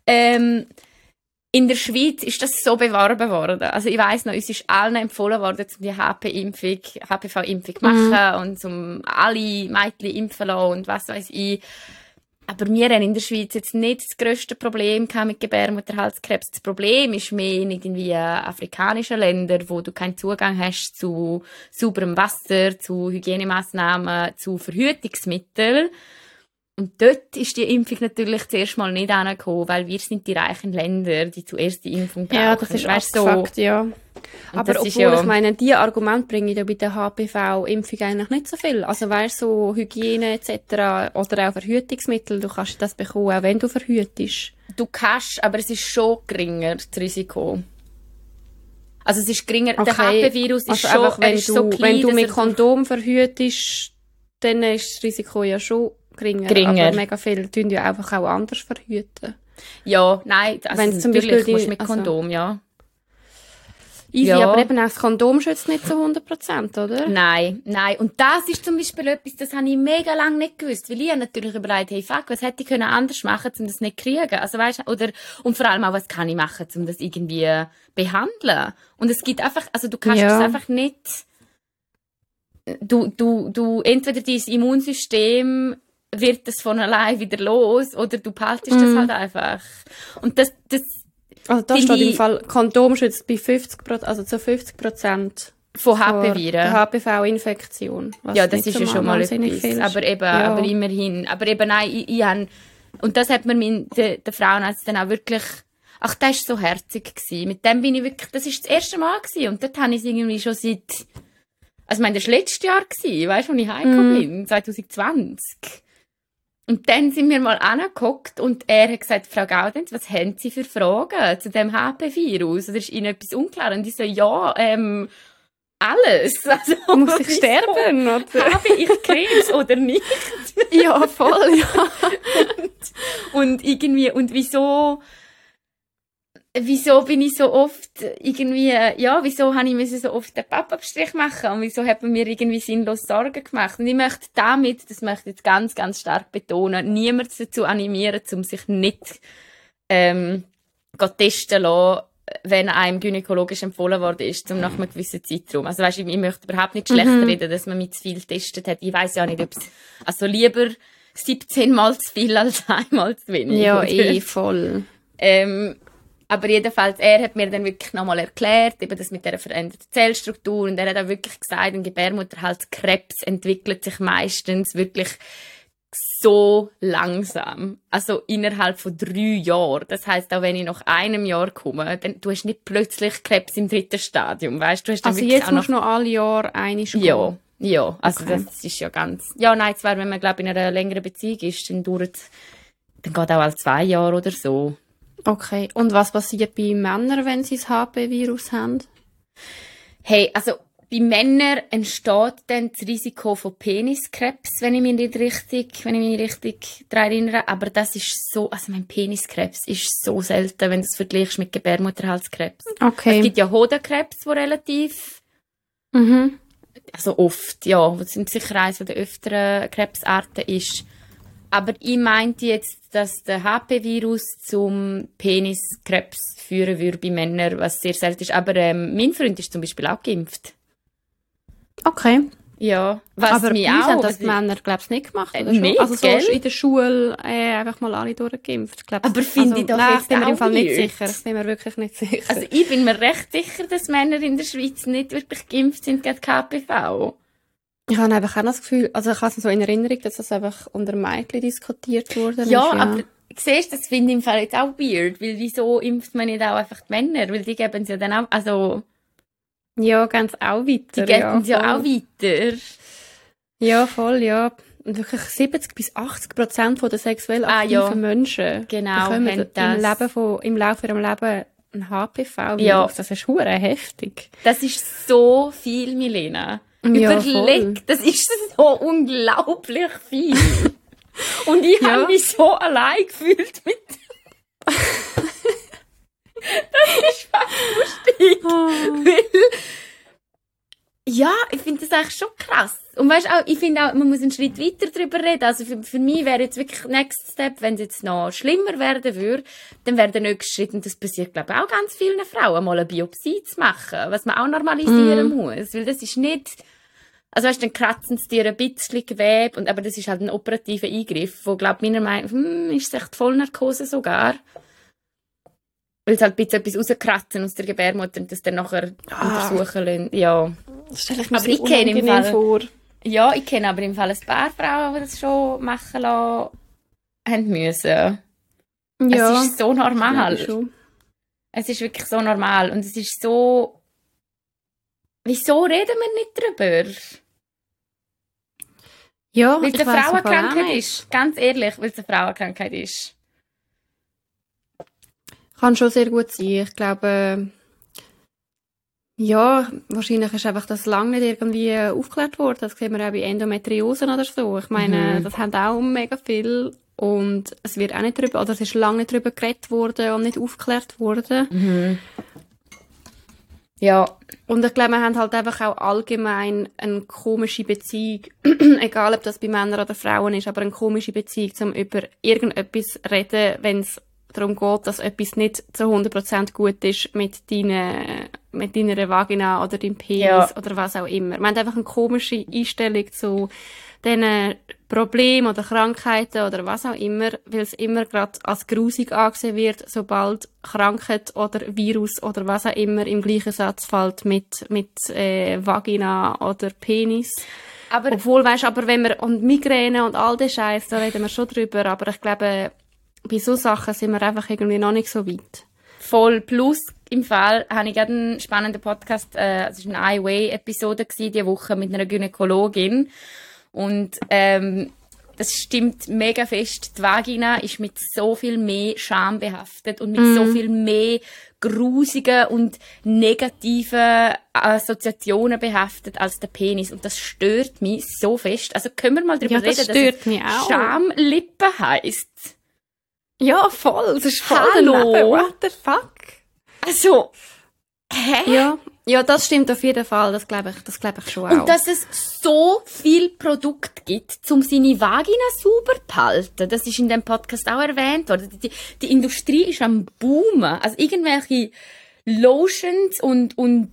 ähm, in der Schweiz ist das so beworben worden. Also ich weiß noch, uns ist allen empfohlen worden, um die HP-Impfung, HPV-Impfung zu machen und um alle Mädchen impfen lassen und was weiß ich. Aber wir haben in der Schweiz jetzt nicht das grösste Problem mit Gebärmutterhalskrebs. Das Problem ist mehr in irgendwie afrikanischen Ländern, wo du keinen Zugang hast zu sauberem Wasser, zu Hygienemaßnahmen, zu Verhütungsmitteln. Und dort ist die Impfung natürlich zuerst mal nicht angekommen, weil wir sind die reichen Länder, die zuerst die Impfung brauchen. Ja, das ist Weißt abgefuckt, ja. Aber das obwohl, ist ja- ich meine, die Argumente bringen ja bei der HPV-Impfung eigentlich nicht so viel. Also weißt so Hygiene etc. oder auch Verhütungsmittel, du kannst das bekommen, auch wenn du verhütest. Du kannst, aber es ist schon geringer, das Risiko. Also es ist geringer, der HP-Virus ist also schon, einfach, wenn du, so klein, wenn du mit Kondom verhütest, dann ist das Risiko ja schon geringer. Geringer. Aber mega viele tun ja einfach auch anders verhüten. Ja, nein, also Wenn zum Beispiel die- musst mit also- Kondom, ja. Easy, Ja. aber eben auch das Kondom schützt nicht zu 100%, oder? Nein, nein. Und das ist zum Beispiel etwas, das habe ich mega lange nicht gewusst. Weil ich natürlich überlegt, hey, fuck, was hätte ich können anders machen, um das nicht zu kriegen? Also weißt, oder, und vor allem auch, was kann ich machen, um das irgendwie behandeln? Und es gibt einfach, also du kannst Ja. es einfach nicht, du, du, du, entweder dein Immunsystem wird das von allein wieder los, oder du behaltest das Mhm. halt einfach. Und das, das, Also da steht im Fall, Kondom schützt bei 50%, also zu 50% von vor HP-Viren. der HPV-Infektion. Ja, das ist so ja schon mal etwas. Aber eben, Ja. aber immerhin. Aber eben, nein, ich, ich han, und das hat mir mein, der, der Frauenarzt dann auch wirklich, ach, das war so herzig gewesen. Mit dem bin ich wirklich, das ist das erste Mal gewesen. Und dort habe ich irgendwie schon seit, also ich meine, das war letztes Jahr gewesen, weißt du, als ich heimgekommen Mhm. bin, 2020. Und dann sind wir mal angeguckt und er hat gesagt, Frau Gaudenz, was haben Sie für Fragen zu dem HP-Virus? Oder ist Ihnen etwas unklar? Und ich so, ja, ähm, alles. <laughs> Also, Muss ich sterben, oder? Habe ich Krebs oder nicht? ja, voll, ja. <laughs> und, und irgendwie, und wieso, wieso bin ich so oft irgendwie, ja, wieso habe ich müssen so oft den Pappabstrich machen und wieso hat man mir irgendwie sinnlos Sorgen gemacht? Und ich möchte damit, das möchte ich jetzt ganz, ganz stark betonen, niemand dazu animieren, um sich nicht ähm, testen lassen, wenn einem gynäkologisch empfohlen worden ist, zum nach einem gewissen Zeitraum. Also weißt, ich, ich möchte überhaupt nicht schlecht mhm. reden, dass man mit zu viel getestet hat. Ich weiß ja nicht, ob es, also lieber 17 Mal zu viel als einmal zu wenig. Ja, eh, voll. Ähm, aber jedenfalls, er hat mir dann wirklich nochmal erklärt, eben das mit der veränderten Zellstruktur und er hat auch wirklich gesagt, ein Gebärmutterhalskrebs entwickelt sich meistens wirklich so langsam. Also innerhalb von drei Jahren. Das heißt, auch wenn ich nach einem Jahr komme, dann du hast nicht plötzlich Krebs im dritten Stadium, weißt du? Hast also jetzt musst du noch alle Jahre eine Ja, ja. Also okay. das ist ja ganz. Ja, nein, zwar wenn man glaube in einer längeren Beziehung ist, dann dauert, dann geht auch alle zwei Jahre oder so. Okay. Und was passiert bei Männern, wenn sie das HB-Virus haben? Hey, also bei Männern entsteht dann das Risiko von Peniskrebs, wenn ich mich nicht richtig, wenn ich mich richtig daran erinnere. Aber das ist so, also mein Peniskrebs ist so selten, wenn du es vergleichst mit Gebärmutterhalskrebs. Okay. Es gibt ja Hodenkrebs, wo relativ, mhm. also oft, ja, was sicher eines der öfteren Krebsarten ist. Aber ich meinte jetzt, dass der HP-Virus zum Peniskrebs führen würde bei Männern, was sehr selten ist. Aber ähm, mein Freund ist zum Beispiel auch geimpft. Okay. Ja, was aber mich auch, haben das die Männer, glaube ich, nicht gemacht, äh, nicht, Also so in der Schule äh, einfach mal alle durchgeimpft, glaub's. Aber finde also, ich doch nein, jetzt bin mir im Fall nicht sicher. Ich bin mir wirklich nicht sicher. Also ich bin mir recht sicher, dass Männer in der Schweiz nicht wirklich geimpft sind gegen KPV. Ich habe einfach auch das Gefühl, also ich habe es so in Erinnerung, dass das einfach unter Mädchen diskutiert wurde. Ja, ja, aber siehst das finde ich im Fall jetzt auch weird, weil wieso impft man nicht auch einfach die Männer? Weil die geben es ja dann auch, also... Ja, ganz auch weiter. Die geben es ja, ja auch weiter. Ja, voll, ja. Und wirklich 70 bis 80 Prozent der sexuell aktiven ah, ja. Menschen genau, bekommen im, Leben von, im Laufe ihres Lebens ein HPV-Virus. Ja. Das ist hure heftig. Das ist so viel, Milena. Ja, Überleg, das ist so unglaublich viel. <laughs> Und ich Ja. habe mich so allein gefühlt mit. das ist fast lustig. Weil, ja, ich finde das eigentlich schon krass. Und weißt auch, ich finde auch, man muss einen Schritt weiter darüber reden. Also für, für mich wäre jetzt wirklich Next Step, wenn es jetzt noch schlimmer werden würde, dann wäre der nächste Schritt, und das passiert, glaube ich, auch ganz vielen Frauen, mal eine Biopsie zu machen, was man auch normalisieren muss. Weil das ist nicht, also weißt, dann kratzen sie dir ein bisschen Gewebe, und, aber das ist halt ein operativer Eingriff, wo, glaube ich, meiner Meinung hm, ist es echt Vollnarkose sogar. Weil sie halt ein bisschen etwas rauskratzen aus der Gebärmutter und das dann nachher Ah. untersuchen lassen. Ja. Das stelle ich mir Aber ich kenne im Fall- vor. Ja, ich kenne aber im Fall ein paar Frauen, die das schon machen lassen haben müssen. Ja, Es ist so normal. Es ist wirklich so normal. Und es ist so. Wieso reden wir nicht drüber? Ja, Weil es eine Frauenkrankheit ist. Ganz ehrlich, weil es eine Frauenkrankheit ist. Kann schon sehr gut sein. Ich glaube, ja, wahrscheinlich ist einfach das lange nicht irgendwie äh, aufgeklärt worden. Das sehen wir auch bei Endometriosen oder so. Ich meine, Mhm. das haben auch mega viel und es wird auch nicht drüber, oder es ist lange nicht drüber geredet worden und nicht aufgeklärt worden. Ja, Und ich glaube, wir haben halt einfach auch allgemein eine komische Beziehung, <clears throat> egal ob das bei Männern oder Frauen ist, aber eine komische Beziehung, um über irgendetwas zu reden, wenn es darum geht, dass etwas nicht zu 100% gut ist mit deiner, mit deiner Vagina oder deinem Penis Ja. oder was auch immer. Man hat einfach eine komische Einstellung zu diesen Problemen oder Krankheiten oder was auch immer, weil es immer gerade als grusig angesehen wird, sobald Krankheit oder Virus oder was auch immer im gleichen Satz fällt mit, mit äh, Vagina oder Penis. aber Obwohl, weißt aber wenn wir, und Migräne und all den Scheiß, da reden wir schon drüber, aber ich glaube, bei so Sachen sind wir einfach irgendwie noch nicht so weit. voll plus im Fall habe ich gerade einen spannenden Podcast, äh, es war eine I-Way-Episode diese Woche mit einer Gynäkologin und ähm, das stimmt mega fest. Die Vagina ist mit so viel mehr Scham behaftet und mit mm. so viel mehr grusigen und negativen Assoziationen behaftet als der Penis. Und das stört mich so fest. Also können wir mal darüber ja, das reden, stört dass mich auch. Schamlippe heisst. Ja, voll. Das ist voll Hallo. What the fuck? Also, hä? Ja, ja, das stimmt auf jeden Fall. Das glaube ich, das glaube ich schon auch. Und dass es so viel Produkt gibt, um seine Vagina sauber zu halten. Das ist in dem Podcast auch erwähnt worden. Die, die Industrie ist am boomen. Also irgendwelche Lotions und, und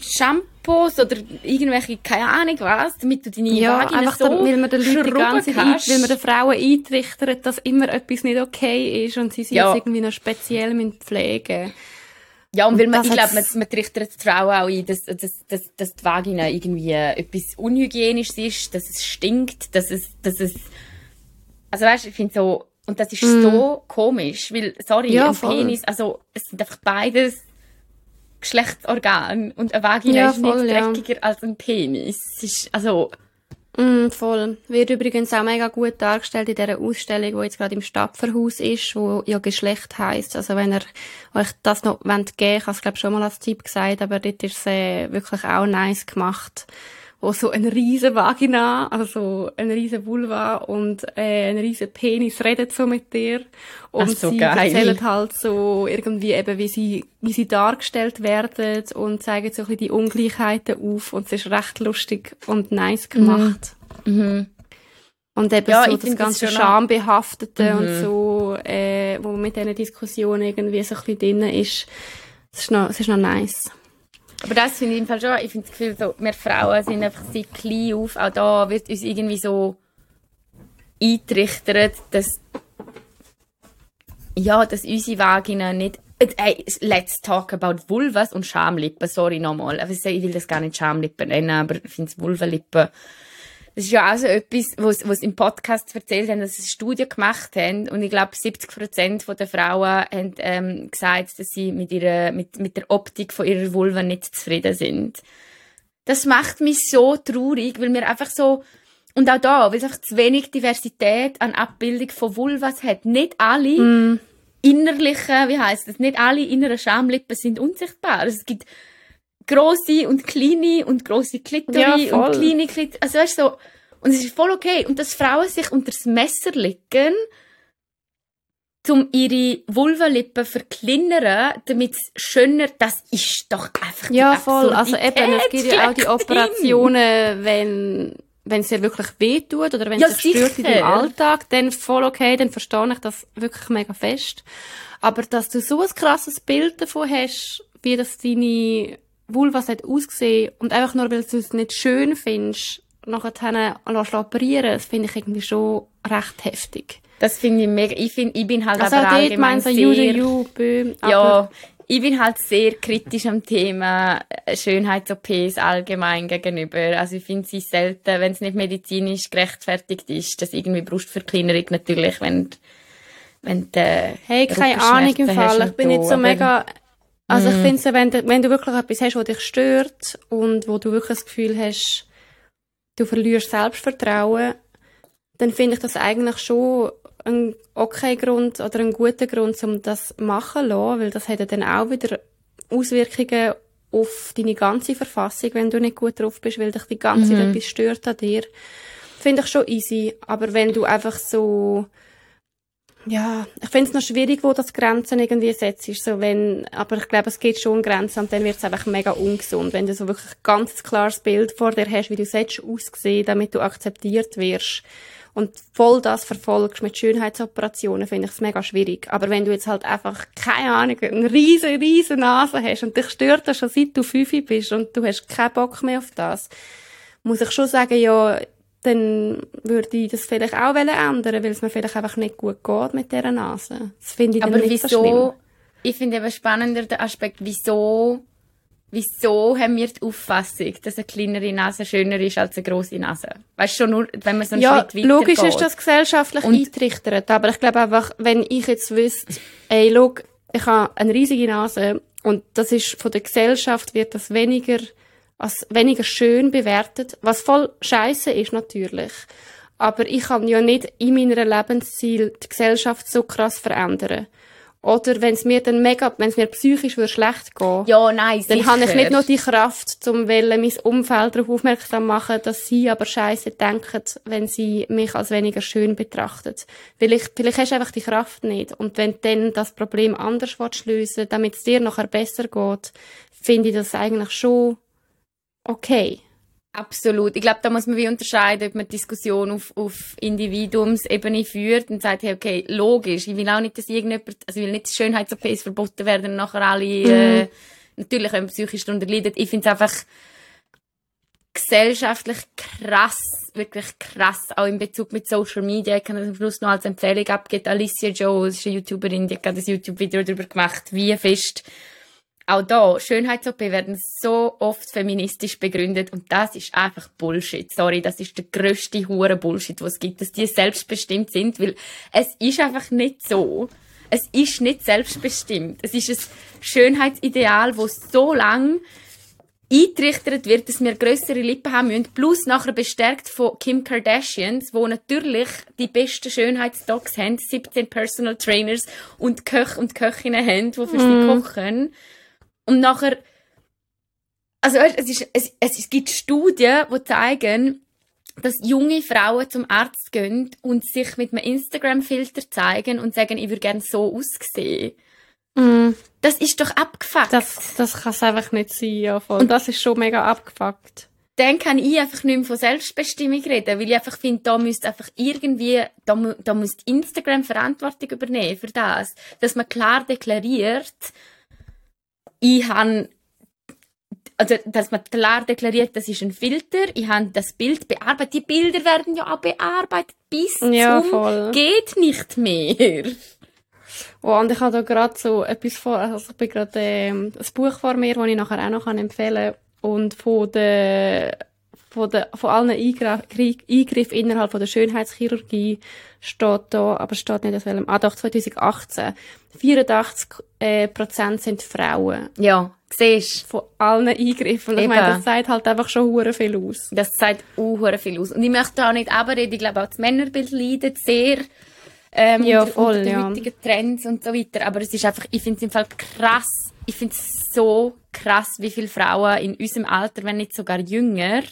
Shampoos oder irgendwelche, keine Ahnung was, damit du deine ja, Vagina einfach so weil man den Leuten die ganze Zeit, weil man den Frauen eintrichtert, dass immer etwas nicht okay ist und sie sich ja. irgendwie noch speziell pflegen müssen. Ja, und, und weil man, ich glaube, man, man trichtert die Frau auch ein, dass, dass, dass, dass die Vagina irgendwie etwas Unhygienisches ist, dass es stinkt, dass es, dass es, also weißt, ich finde so, und das ist mm. so komisch, weil, sorry, ja, ein voll. Penis, also, es sind einfach beides Geschlechtsorgane und eine Vagina ja, ist voll, nicht dreckiger ja. als ein Penis. Es ist, also, Mm, voll. Wird übrigens auch mega gut dargestellt in dieser Ausstellung, die jetzt gerade im Stapferhaus ist, wo ja Geschlecht heisst. Also wenn ihr euch das noch wollt geben, ich habe es glaube schon mal als Tipp gesagt, aber dort ist es äh, wirklich auch nice gemacht wo so ein riesen Vagina, also so ein riesen Vulva und äh, ein riesen Penis redet so mit dir und so, sie geil. erzählen halt so irgendwie eben, wie sie, wie sie dargestellt werden und zeigen so ein bisschen die Ungleichheiten auf und es ist recht lustig und nice gemacht. Mhm. Mhm. Und eben ja, so das ganze das Schambehaftete mhm. und so, äh, wo mit diesen Diskussionen irgendwie so ein bisschen drin ist, es ist noch, es ist noch nice. Aber das finde ich im Fall schon, ich finde das Gefühl, so, wir Frauen sind einfach seit klein auf, auch da wird uns irgendwie so eintrichtert, dass, ja, dass unsere Vagina nicht, hey, let's talk about Vulvas und Schamlippen, sorry nochmal, ich will das gar nicht Schamlippen nennen, aber ich finde es Vulvenlippen das ist ja auch so etwas, was, was im Podcast erzählt haben, dass sie eine Studie gemacht haben. Und ich glaube, 70 Prozent der Frauen haben ähm, gesagt, dass sie mit, ihrer, mit, mit der Optik von ihrer Vulva nicht zufrieden sind. Das macht mich so traurig, weil mir einfach so, und auch da, weil es einfach zu wenig Diversität an Abbildung von Vulvas hat. Nicht alle mm. innerliche, wie heißt das, nicht alle inneren Schamlippen sind unsichtbar. Also es gibt grosse und kleine und grosse Klitori ja, und kleine Klitori. Also weißt du, so, und es ist voll okay. Und dass Frauen sich unter das Messer legen, um ihre Vulvalippen verkleinern, damit es schöner, das ist doch einfach Ja, voll. Also eben, es gibt ja auch die Operationen, wenn wenn es dir wirklich wehtut oder wenn ja, es dich stört in deinem Alltag, dann voll okay, dann verstehe ich das wirklich mega fest. Aber dass du so ein krasses Bild davon hast, wie das deine Vulva hat ausgesehen und einfach nur, weil du es nicht schön findest, nachher operieren das finde ich irgendwie schon recht heftig. Das finde ich mega, ich, find, ich bin halt also aber allgemein sehr... You, you, bö, ja, ich bin halt sehr kritisch am Thema Schönheits-OPs allgemein gegenüber. Also ich finde sie selten, wenn es nicht medizinisch gerechtfertigt ist, dass irgendwie Brustverkleinerung natürlich, wenn wenn der Hey, keine Ahnung im Fall. Ich bin nicht so mega also ich mhm. finde, wenn du, wenn du wirklich etwas hast, was dich stört und wo du wirklich das Gefühl hast, du verlierst Selbstvertrauen, dann finde ich das eigentlich schon ein okay Grund oder ein guter Grund, um das machen zu lassen, weil das hat dann auch wieder Auswirkungen auf deine ganze Verfassung, wenn du nicht gut drauf bist, weil dich die ganze Zeit mhm. etwas stört an dir. Finde ich schon easy. Aber wenn du einfach so ja, ich finde es noch schwierig, wo das Grenzen irgendwie setzt. So, wenn, aber ich glaube, es geht schon Grenzen und dann wird es einfach mega ungesund. Wenn du so wirklich ein ganz klares Bild vor dir hast, wie du sollst aussehen, damit du akzeptiert wirst und voll das verfolgst mit Schönheitsoperationen, finde ich es mega schwierig. Aber wenn du jetzt halt einfach, keine Ahnung, eine riesen, riesen Nase hast und dich stört das schon seit du fünf bist und du hast keinen Bock mehr auf das, muss ich schon sagen, ja, dann würde ich das vielleicht auch ändern, weil es mir vielleicht einfach nicht gut geht mit dieser Nase. Das finde ich Aber nicht wieso, so schlimm. Ich finde eben spannender der Aspekt, wieso, wieso haben wir die Auffassung, dass eine kleinere Nase schöner ist als eine grosse Nase? Weißt schon nur, wenn man so einen ja, Schritt weiter logisch geht. ist das gesellschaftlich Und eintrichtert, aber ich glaube einfach, wenn ich jetzt wüsste, ey, schau, ich habe eine riesige Nase und das ist, von der Gesellschaft wird das weniger als weniger schön bewertet, was voll scheiße ist natürlich. aber ich kann ja nicht in meiner Lebensziel die Gesellschaft so krass verändern. Oder wenn es mir dann mega, wenn es mir psychisch würde schlecht gehen, Ja, nein, dann habe ich nicht noch die Kraft, zum wollen, mein Umfeld darauf aufmerksam machen, dass sie aber Scheiße denken, wenn sie mich als weniger schön betrachten. Vielleicht, vielleicht hast du einfach die Kraft nicht. Und wenn du dann das Problem anders lösen damit es dir nachher besser geht, finde ich das eigentlich schon okay. Absolut. Ich glaube, da muss man wie unterscheiden, ob man die Diskussion auf, auf Individuumsebene führt und sagt, hey, okay, logisch, ich will auch nicht, dass irgendjemand, also ich will nicht, dass Schönheits-OPs verboten werden und nachher alle, äh, natürlich, wenn man psychisch darunter leidet. Ich finde es einfach gesellschaftlich krass, wirklich krass, auch in Bezug mit Social Media. Ich kann das am Schluss noch als Empfehlung abgeben. Alicia Joe, ist eine YouTuberin, die hat gerade ein YouTube-Video darüber gemacht, wie fest auch da, Schönheits-OP werden so oft feministisch begründet und das ist einfach Bullshit. Sorry, das ist der grösste hure Bullshit, was es gibt, dass die selbstbestimmt sind, weil es ist einfach nicht so. Es ist nicht selbstbestimmt. Es ist ein Schönheitsideal, wo so lang eintrichtert wird, dass wir größere Lippen haben müssen, plus nachher bestärkt von Kim Kardashians, wo natürlich die besten Schönheitsdocs haben, 17 Personal Trainers und Köche und Köchinnen haben, die für sie kochen. Und nachher, also weißt, es, ist, es, es gibt Studien, die zeigen, dass junge Frauen zum Arzt gehen und sich mit einem Instagram-Filter zeigen und sagen, ich würde gerne so aussehen. Das ist doch abgefuckt. Das, das kann es einfach nicht sein, ja, voll. Und das ist schon mega abgefuckt. dann kann ich einfach nicht mehr von Selbstbestimmung reden, weil ich einfach finde, da müsste einfach irgendwie, da, da müsste Instagram Verantwortung übernehmen für das. Dass man klar deklariert, ich habe, also, dass man klar deklariert, das ist ein Filter, ich habe das Bild bearbeitet. Die Bilder werden ja auch bearbeitet bis Ja, zum voll. geht nicht mehr. Oh, und ich habe da gerade so etwas vor, also ich bin gerade ähm, ein Buch vor mir, das ich nachher auch noch kann empfehlen kann. Und von den, von den, von allen Eingriff, Eingriff innerhalb von der Schönheitschirurgie steht da, aber es steht nicht aus welchem, ah doch, 2018. 84 äh, Prozent sind Frauen. Ja, siehst Von allen Eingriffen. Und ich Eben. meine, das sagt halt einfach schon hure viel aus. Das sagt auch viel aus. Und ich möchte auch nicht abreden, ich glaube auch das Männerbild leidet sehr ähm, Ja, unter, voll, unter den ja. heutigen Trends und so weiter. Aber es ist einfach, ich finde es im Fall krass, ich finde es so krass, wie viele Frauen in unserem Alter, wenn nicht sogar jünger,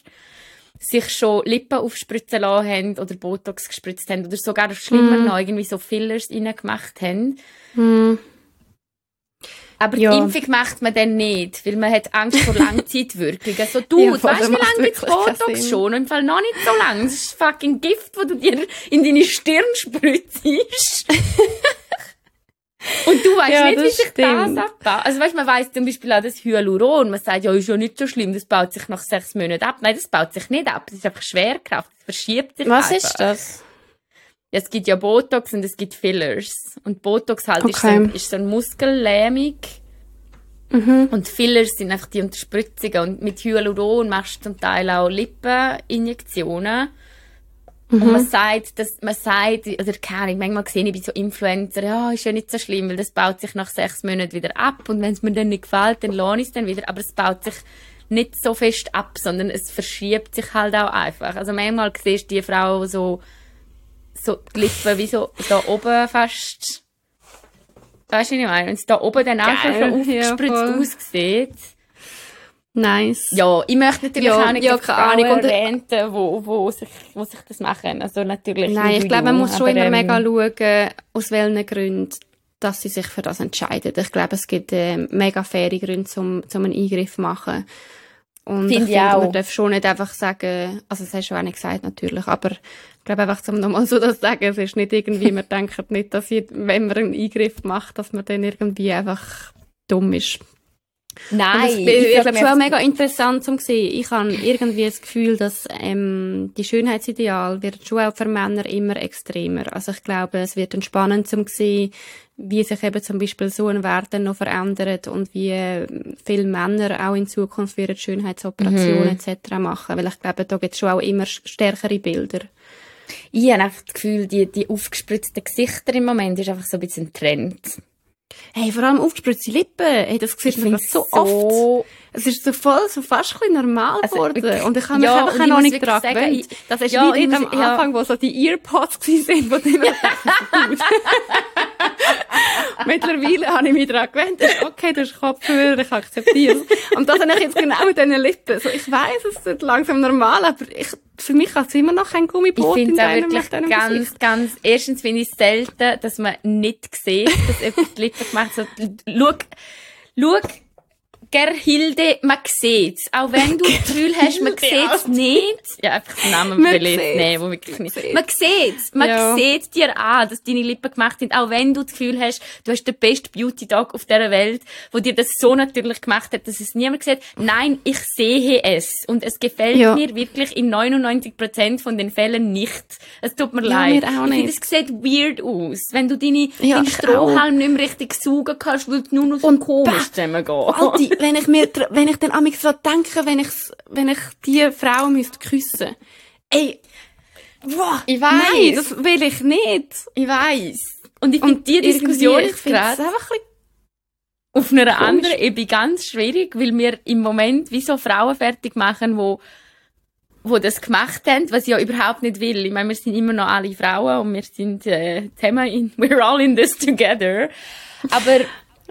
sich schon Lippen aufspritzen lassen haben oder Botox gespritzt haben oder sogar schlimmer Mhm. noch irgendwie so Fillers reingemacht haben. Aber Ja. die Impfung macht man dann nicht, weil man hat Angst vor <laughs> Langzeitwirkungen. Also du, Ja, voll, weißt du, wie lange keinen Botox schon? Im Fall noch nicht so lange. Das ist fucking Gift, das du dir in deine Stirn spritzt. <laughs> Und du weißt Ja, nicht, wie sich stimmt. das abbaut. Also weißt, man weiss zum Beispiel auch das Hyaluron. Man sagt, ja, ist ja nicht so schlimm, das baut sich nach sechs Monaten ab. Nein, das baut sich nicht ab. Das ist einfach Schwerkraft. Das verschiebt sich Was einfach. ist das? Ja, es gibt ja Botox und es gibt Fillers. Und Botox halt ist, so Okay. ein, ist so eine Muskellähmung. Mhm. Und Fillers sind einfach die Unterspritzungen. Und mit Hyaluron machst du zum Teil auch Lippeninjektionen. Und Mhm. man sagt, dass, man sagt, oder keine Ahnung, manchmal sehe ich bei so Influencer, ja, ist ja nicht so schlimm, weil das baut sich nach sechs Monaten wieder ab. Und wenn es mir dann nicht gefällt, dann lohne ich es dann wieder. Aber es baut sich nicht so fest ab, sondern es verschiebt sich halt auch einfach. Also manchmal siehst du die Frau so, so die Lippen wie so da oben fast, weißt du, was ich meine? Wenn es da oben dann Geil, so ja, aufgespritzt voll. aussieht. Nice. Ja, ich möchte natürlich Ja, auch nicht ja, keine Ahnung. Und- erwähnen, wo, wo, sich, wo sich das machen. Also natürlich. Nein, ich glaube, man muss schon immer ähm, mega schauen, aus welchen Gründen, dass sie sich für das entscheiden. Ich glaube, es gibt äh, mega faire Gründe, um, um einen Eingriff zu machen. Und Finde ich ich finde, man darf schon nicht einfach sagen, also das hast du auch nicht gesagt natürlich, aber glaube einfach, um nochmal so das zu sagen, es ist nicht irgendwie, man denkt nicht, dass je- wenn man einen Eingriff macht, dass man dann irgendwie einfach dumm ist. Nein, Und es, ich, ich glaub, glaube, schon auch mega interessant zum sehen. Ich habe irgendwie das Gefühl, dass ähm, die Schönheitsideal wird schon auch für Männer immer extremer. Also ich glaube, es wird dann spannend zum sehen, wie sich eben zum Beispiel so ein Wert dann noch verändert und wie viele Männer auch in Zukunft wieder Schönheitsoperationen etc. machen. Weil ich glaube, da gibt es schon auch immer stärkere Bilder. Ich habe einfach das Gefühl, die, die aufgespritzten Gesichter im Moment ist einfach so ein bisschen ein Trend. Hey, vor allem aufgespritzte Lippen. Hey, das sieht man find's so, oft. Es ist so voll, so fast ein bisschen normal Also geworden. Und ich habe mich Ja, einfach noch nicht dran sagen, ich- Das ist ja, wie am muss- ja. Anfang, wo so die Earpods sind, wo die <laughs> immer <laughs> <laughs> Mittlerweile habe ich mich daran gewöhnt. Okay, du hast Kopfhörer, ich akzeptiere es. Und das habe ich jetzt genau mit diesen Lippen. So, ich weiss, es wird langsam normal, aber ich, für mich hat es immer noch kein Ich Gummiboot in finde es auch deinem, wirklich deinem ganz, Gesicht. ganz, erstens finde ich es selten, dass man nicht sieht, dass jemand die Lippen gemacht hat. So, schau, schau, Gerhilde, man sieht's. Auch wenn du das Gefühl <laughs> hast, man sieht's nicht. Ja, einfach den Namen sieht's. nehmen, wo wirklich nicht. sieht's. Man sieht's. Man Ja. sieht dir an, dass deine Lippen gemacht sind. Auch wenn du das Gefühl hast, du hast den besten Beauty-Dog auf dieser Welt, wo dir das so natürlich gemacht hat, dass es niemand sieht. Nein, ich sehe es. Und es gefällt Ja. mir wirklich in 99% von den Fällen nicht. Es tut mir Ja, leid. mir auch Ich finde, nicht. es sieht weird aus. Wenn du deine, Ja, deinen Strohhalm nicht mehr richtig saugen kannst, weil es nur noch so komisch zusammengehen. Wenn ich mir, wenn ich dann an mich so denke, wenn ich, wenn ich die Frau müsste küssen. Ey, boah, Ich nein, das will ich nicht. Ich weiss. Und ich finde, die Diskussion ich gerade einfach ein auf einer komisch. anderen Ebene ganz schwierig, weil wir im Moment wie so Frauen fertig machen, wo wo das gemacht haben, was ich ja überhaupt nicht will. Ich meine, wir sind immer noch alle Frauen und wir sind äh, zusammen in, <laughs> we're all in this together. Aber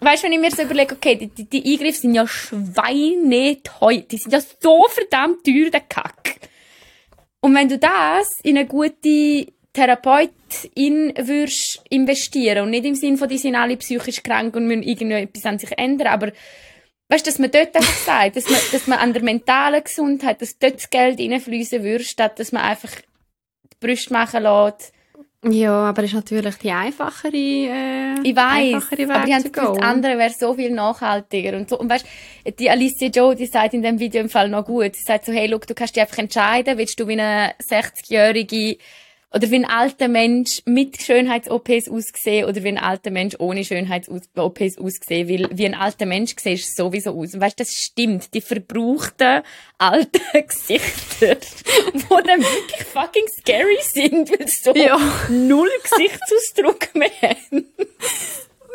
weißt du, wenn ich mir so überlege, okay, die, die, die Eingriffe sind ja schweineteuer, die sind ja so verdammt teuer, der Kack. Und wenn du das in eine gute Therapeutin würdest investieren und nicht im Sinn von, die sind alle psychisch krank und müssen irgendwie etwas an sich ändern, aber weißt du, dass man dort einfach sagt, dass man, dass man an der mentalen Gesundheit, dass dort das Geld reinfließen würde, statt dass man einfach die Brüste machen lässt. Ja, aber ist natürlich die einfachere, äh, Ich weiß, einfachere Weg aber ich das andere wäre so viel nachhaltiger. Und, so, und weißt, die Alicia Joe, die sagt in dem Video im Fall noch gut. Sie sagt so, hey, look, du kannst dich einfach entscheiden, willst du wie eine 60-jährige oder wie ein alter Mensch mit Schönheits-OPs aussehen oder wie ein alter Mensch ohne Schönheits-OPs aussehen. Weil wie ein alter Mensch siehst du sowieso aus. Und weißt, das stimmt. Die verbrauchten alten <laughs> Gesichter, die dann wirklich fucking scary sind, weil sie so Ja. null Gesichtsausdruck mehr haben.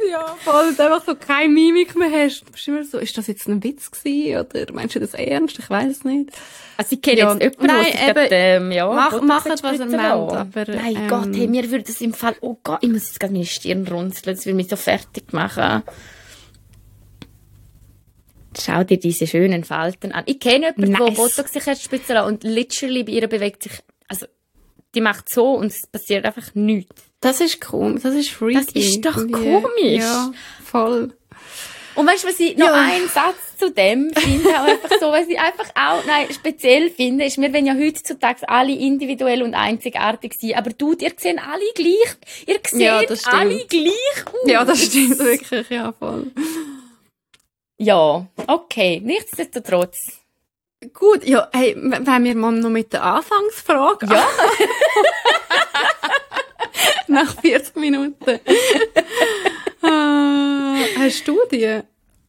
Ja, voll, und einfach so keine Mimik mehr hast. Du bist immer so, ist das jetzt ein Witz gewesen, oder meinst du das ernst? Ich weiß es nicht. Also ich kenne Ja, jetzt jemanden, nein, der eben, gerade, ähm, ja, mach- macht, was er lassen. aber, Nein ähm, Gott, hey, mir würde das im Fall, oh Gott, ich muss jetzt gerade meine Stirn runzeln, das will mich so fertig machen. Schau dir diese schönen Falten an. Ich kenne jemanden, der Nice. Botox sich hat spritzen lassen und literally bei ihr bewegt sich, also, die macht so und es passiert einfach nichts. Das ist komisch, das ist freaky. Das ist doch komisch. Ja, voll. Und weißt du, was ich noch Ja. einen Satz zu dem finde, auch einfach so, was ich einfach auch, nein, speziell finde, ist, wir wollen ja heutzutage alle individuell und einzigartig sein, aber du, ihr sehen alle gleich, ihr seht Ja, das stimmt. alle gleich aus. Ja, das stimmt wirklich, ja, voll. Ja, okay, nichtsdestotrotz. Gut, ja, hey, w- wollen wir mal noch mit der Anfangsfrage? Ja. <laughs> <laughs> Nach 40 Minuten. <laughs> Ah, hast du die?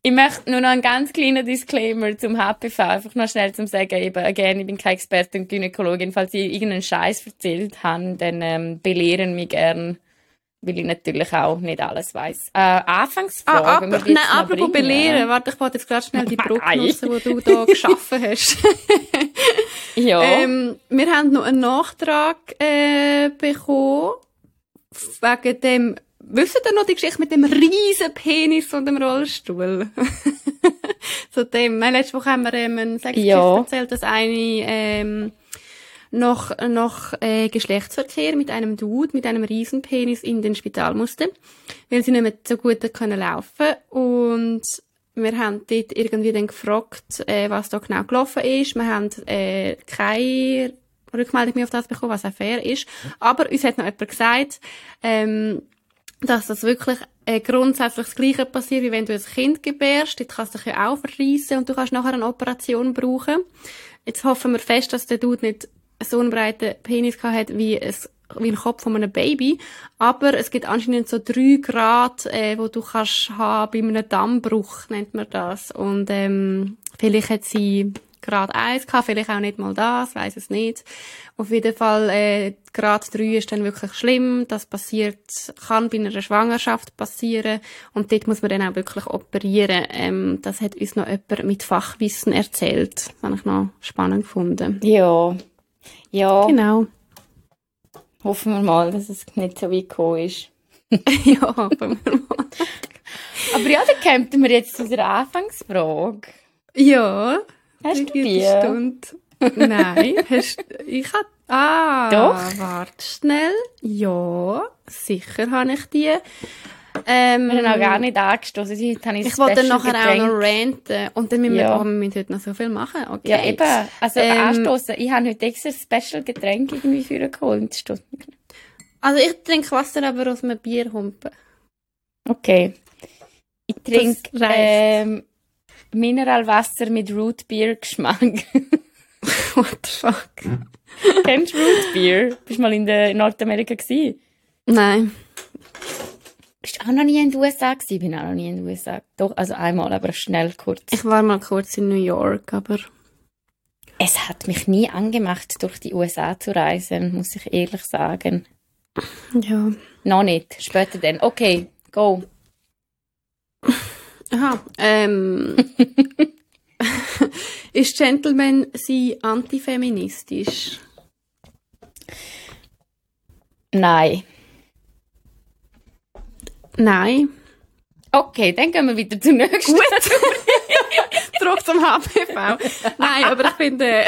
Ich möchte nur noch einen ganz kleinen Disclaimer zum HPV, einfach noch schnell zum sagen, eben, again, ich bin keine Expertin und Gynäkologin, falls ich irgendeinen Scheiß erzählt habe, dann ähm, belehren mich gern, weil ich natürlich auch nicht alles weiss. Äh, Anfangsfrage, Ah, ab, nein, apropos belehren. Warte, ich wollte jetzt gerade schnell die <laughs> Brücke nutzen, die du da geschaffen hast. Ja. Ähm, wir haben noch einen Nachtrag äh, bekommen wegen dem, wisst ihr noch die Geschichte mit dem riesen Penis und dem Rollstuhl? <laughs> Zu dem, letzte Woche haben wir ähm, eine Sexgeschichte Ja. erzählt, dass eine ähm, noch, noch äh, Geschlechtsverkehr mit einem Dude, mit einem riesen Penis in den Spital musste, weil sie nicht mehr so gut können laufen und wir haben dort irgendwie dann gefragt, äh, was da genau gelaufen ist. Wir haben äh, keine Rückmeldung mehr auf das bekommen, was auch fair ist. Aber uns hat noch jemand gesagt, ähm, dass das wirklich äh, grundsätzlich das Gleiche passiert, wie wenn du ein Kind gebärst. Dort kannst du dich ja auch verreissen und du kannst nachher eine Operation brauchen. Jetzt hoffen wir fest, dass der Dude nicht so einen breiten Penis gehabt hat wie es wie ein Kopf von einem Baby. Aber es gibt anscheinend so drei Grad, äh, wo du kannst haben bei einem Dammbruch, nennt man das. Und ähm, vielleicht hat sie Grad 1 gehabt, vielleicht auch nicht mal das, weiß es nicht. Auf jeden Fall, äh, Grad 3 ist dann wirklich schlimm. Das passiert, kann bei einer Schwangerschaft passieren. Und dort muss man dann auch wirklich operieren. Ähm, das hat uns noch jemand mit Fachwissen erzählt. Das habe ich noch spannend gefunden. Ja. Ja. Genau. Hoffen wir mal, dass es nicht so weit gekommen ist. <laughs> ja, hoffen wir mal. Aber ja, dann kämpfen wir jetzt zu der Anfangsfrage. Ja. Hast du die? Stunde. Nein, <laughs> hast, ich hab, ah, Doch. warte schnell. Ja, sicher habe ich die. Ähm, Wir haben auch gar nicht angestoßen. Habe ich ich wollte Special nachher auch Getränk. noch ranten. Und dann müssen wir, Ja. oh, wir müssen heute noch so viel machen. Okay. Ja, eben. Also Ähm, anstoßen. Ich habe heute extra Special Getränk irgendwie für geholt. Also ich trinke Wasser aber aus einem Bierhumpen. Okay. Ich trinke ähm, Mineralwasser mit Root Beer Geschmack. <laughs> What the fuck? Kennst du Root Beer? Bist du mal in der Nordamerika gewesen? Nein. Bist du auch noch nie in den USA gewesen? Ich bin auch noch nie in den USA. Doch, also einmal, aber schnell kurz. Ich war mal kurz in New York, aber Es hat mich nie angemacht, durch die USA zu reisen, muss ich ehrlich sagen. ja. Noch nicht. Später dann. Okay, go. Aha. Ähm, <laughs> ist Gentleman sie antifeministisch? Nein. Nein. Okay, dann gehen wir wieder zum nächsten. Gut. <laughs> Zurück zum HPV. Nein, aber ich finde,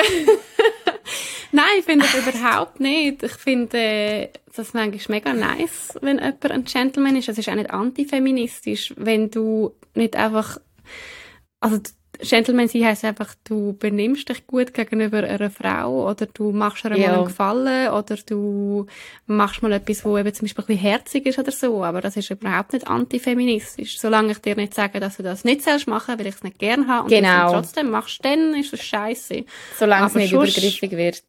nein, ich finde das überhaupt nicht. Ich finde das manchmal mega nice, wenn jemand ein Gentleman ist. Es ist auch nicht antifeministisch, wenn du nicht einfach, also Gentleman sein heisst einfach, du benimmst dich gut gegenüber einer Frau oder du machst ihr mal Ja. einen Gefallen oder du machst mal etwas, wo eben zum Beispiel ein bisschen herzig ist oder so, aber das ist überhaupt nicht antifeministisch. Solange ich dir nicht sage, dass du das nicht selbst machen, weil ich es nicht gern habe und du es Genau. trotzdem machst, dann ist es scheiße. Solange es Aber nicht sonst- übergriffig wird.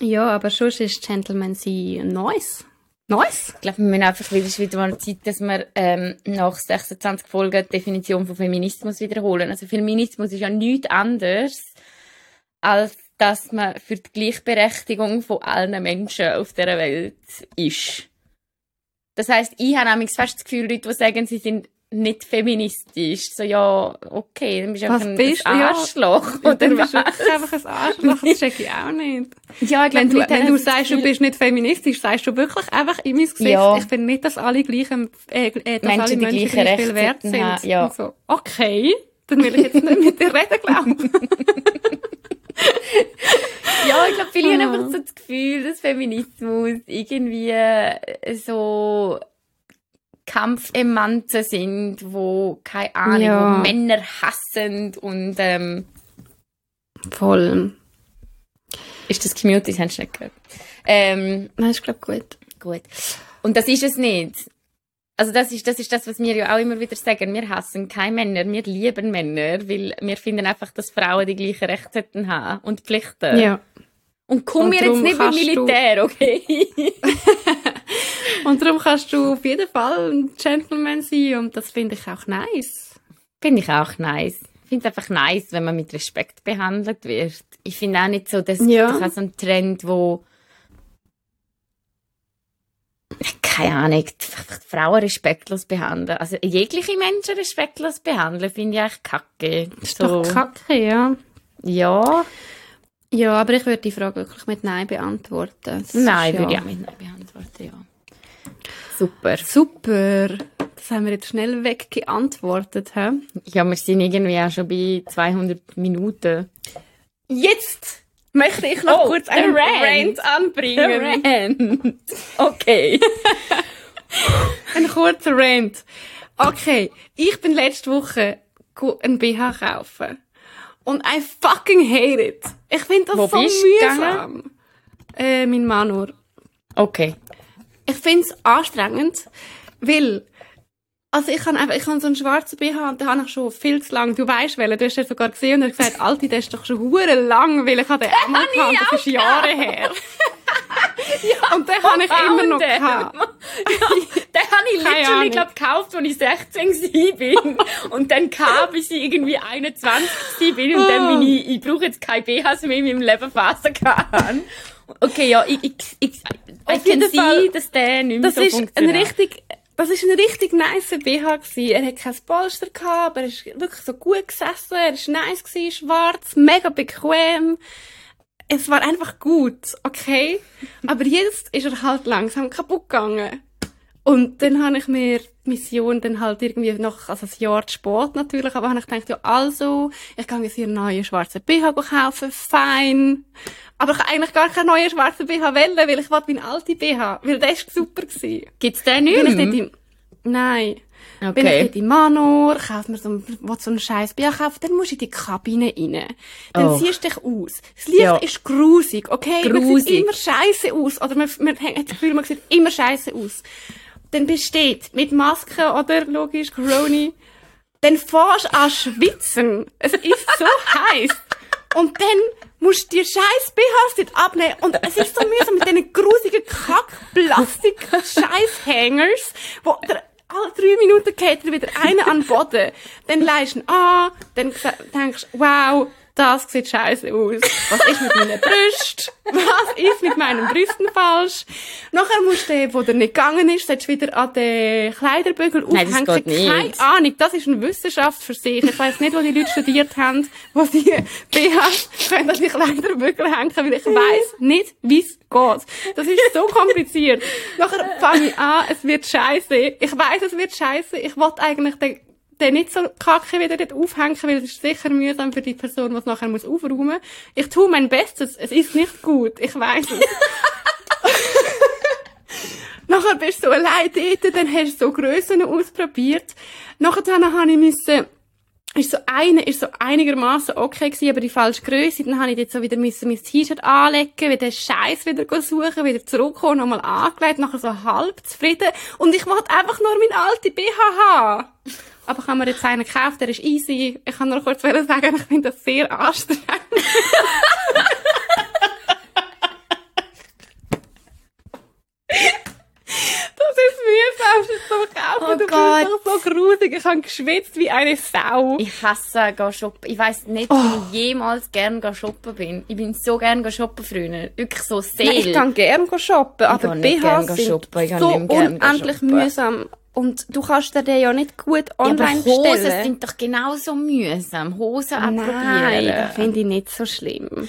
Ja, aber sonst ist Gentleman sein nice. Nice? Ich glaube, wir müssen einfach wieder, ist wieder mal Zeit, dass wir ähm, nach 26 Folgen die Definition von Feminismus wiederholen. Also Feminismus ist ja nichts anderes, als dass man für die Gleichberechtigung von allen Menschen auf der Welt ist. Das heißt, ich habe nämlich fast das Gefühl, Leute, die sagen, sie sind nicht feministisch. So, ja, okay, dann bist du einfach ein, bist du? ein Ja. Arschloch. Oder Oder du bist was? wirklich einfach ein Arschloch, das check ich auch nicht. Ja, ich Wenn glaube, du, wenn haben du sagst, du bist nicht feministisch, sagst du wirklich einfach in mein Gesicht, Ja. ich finde nicht, dass alle gleichen, äh, äh, dass Menschen alle Menschen gleichen gleich viel wert sind. haben, ja. Und so, okay, dann will ich jetzt nicht mit dir reden, glauben. <laughs> Ja, ich glaube, viele haben Ah. einfach so das Gefühl, dass Feminismus irgendwie äh, so Kampfemanzen sind, wo, keine Ahnung, Ja. wo Männer hassen und, ähm, Voll. ist das gemutet? Das hast du nicht gehört. Ähm, Nein, ist glaub gut. gut. Und das ist es nicht. Also das ist, das ist das, was wir ja auch immer wieder sagen. Wir hassen keine Männer, wir lieben Männer, weil wir finden einfach, dass Frauen die gleichen Rechte sollten haben und Pflichten. Ja. Und komm Und mir jetzt nicht du- Militär, okay? <laughs> Und darum kannst du auf jeden Fall ein Gentleman sein und das finde ich auch nice. Finde ich auch nice. Ich finde es einfach nice, wenn man mit Respekt behandelt wird. Ich finde auch nicht so, dass Ja. das auch so ein Trend, wo keine Ahnung, Frauen respektlos behandeln. Also jegliche Menschen respektlos behandeln, finde ich eigentlich kacke. Das ist So, doch kacke, ja. ja, Ja, aber ich würde die Frage wirklich mit Nein beantworten. Das nein, würde ich ja. auch mit Nein beantworten, ja. Super. Super. Das haben wir jetzt schnell weggeantwortet, hä? Ja, wir sind irgendwie auch schon bei 200 Minuten. Jetzt möchte ich noch Oh, kurz einen Rant. Rant anbringen. Rant. Okay. <laughs> Ein kurzer Rant. Okay, ich bin letzte Woche ein BH kaufen. Und I fucking hate it. Ich finde das Wo so bist mühsam. Äh, mein Manor. Okay. Ich finde es anstrengend, weil also ich habe einfach, ich habe so einen schwarzen BH und den habe ich schon viel zu lang. Du weißt welchen, du hast den sogar gesehen und hast gesagt, Alti, der ist doch schon hure lang, weil ich habe den einmal gehabt das ist Jahre her. <laughs> und den habe ich immer noch den. gehabt. <laughs> Den habe ich Keine literally, glaub, gekauft, als ich 16 bin. und dann kam, bis ich irgendwie 21 bin. Und dann bin ich, ich brauche jetzt kein BHs mehr in meinem Leben fassen kann. Okay, ja, ich, ich, ich, I Auf can jeden see, Fall. dass der nicht mehr Das so ist ein funktioniert. richtig, das ist ein richtig nice BH. Er hat kein Polster gehabt, aber er ist wirklich so gut gesessen, er ist nice schwarz, mega bequem. Es war einfach gut, okay? Aber jetzt ist er halt langsam kaputt gegangen. Und dann habe ich mir die Mission dann halt irgendwie noch, also ein Jahr zu spät natürlich, aber habe ich gedacht, ja also, ich kann jetzt hier einen neuen schwarzen BH kaufen, fein. Aber ich habe eigentlich gar keinen neuen schwarzen BH wählen, weil ich wollte meinen alten BH, weil der ist super gewesen. Gibt's den nicht Bin ich mehr? dort im, nein. Bin ich Okay. dort im Manor, kauf mir so, einen- so einen scheiß BH kaufen, dann musst du in die Kabine rein. Dann Oh. siehst du dich aus. Das Licht Ja. ist grusig, okay? Man Grusig. sieht immer scheiße aus. Oder man, man hat das Gefühl, man sieht immer scheiße aus. Dann dort mit Maske, oder? Logisch, Corona. Dann fährst du an schwitzen. Es ist so <laughs> heiß. Und dann musst du die scheiß BHs dort abnehmen. Und es ist so mühsam mit diesen grusigen Kack-Plastik-Scheiß-Hangers, wo der alle drei Minuten geht dir wieder einer an den Boden. Dann leist du ihn an, dann denkst du, wow, das sieht scheiße aus. Was ist mit meinen Brüsten? Was ist mit meinen Brüsten falsch? Nachher musst du, wo der nicht gegangen ist, sollst wieder an den Kleiderbügel Nein, das aufhängen. geht Keine nicht. Ahnung, das ist eine Wissenschaft für sich. Ich weiss nicht, wo die Leute studiert haben, wo sie BHs können an die Kleiderbügel hängen, weil ich weiss nicht, wie es geht. Das ist so kompliziert. Nachher fange ich an, es wird scheiße. Ich weiss, es wird scheiße. Ich will eigentlich den, den nicht so kacke wieder dort aufhängen, weil es ist sicher mühsam für die Person, die es nachher muss aufräumen muss. Ich tue mein Bestes. Es ist nicht gut. Ich weiss es. <laughs> Nachher bist du so allein dort, dann hast du so Grössen ausprobiert. Nachher dann habe ich müssen, ist so eine, ist so einigermaßen okay gewesen, aber die falsche Größe. Dann habe ich dort so wieder müssen mein T-Shirt anlegen, wieder Scheiß wieder suchen, wieder zurückkommen, nochmal angelegt, nachher so halb zufrieden. Und ich wollte einfach nur meinen alten BH haben. Aber habe mir jetzt einen gekauft, der ist easy. Ich kann nur kurz sagen, ich finde das sehr anstrengend. <laughs> Das ist mühsam, das zu kaufen. Oh du Gott. bist doch so grusig. Ich habe geschwitzt wie eine Sau. Ich hasse gehen shoppen. Ich weiss nicht, Oh. wie ich jemals gern shoppen bin. Ich bin so gern shoppen früher. Wirklich so sehr. Nein, ich kann gerne go shoppen, aber gern BHs sind shoppen, ich so gern unendlich shoppen. mühsam. Und du kannst dir den ja nicht gut Ja, aber online Hosen sind doch genauso mühsam. Hosen Nein, abprobieren. das finde ich nicht so schlimm.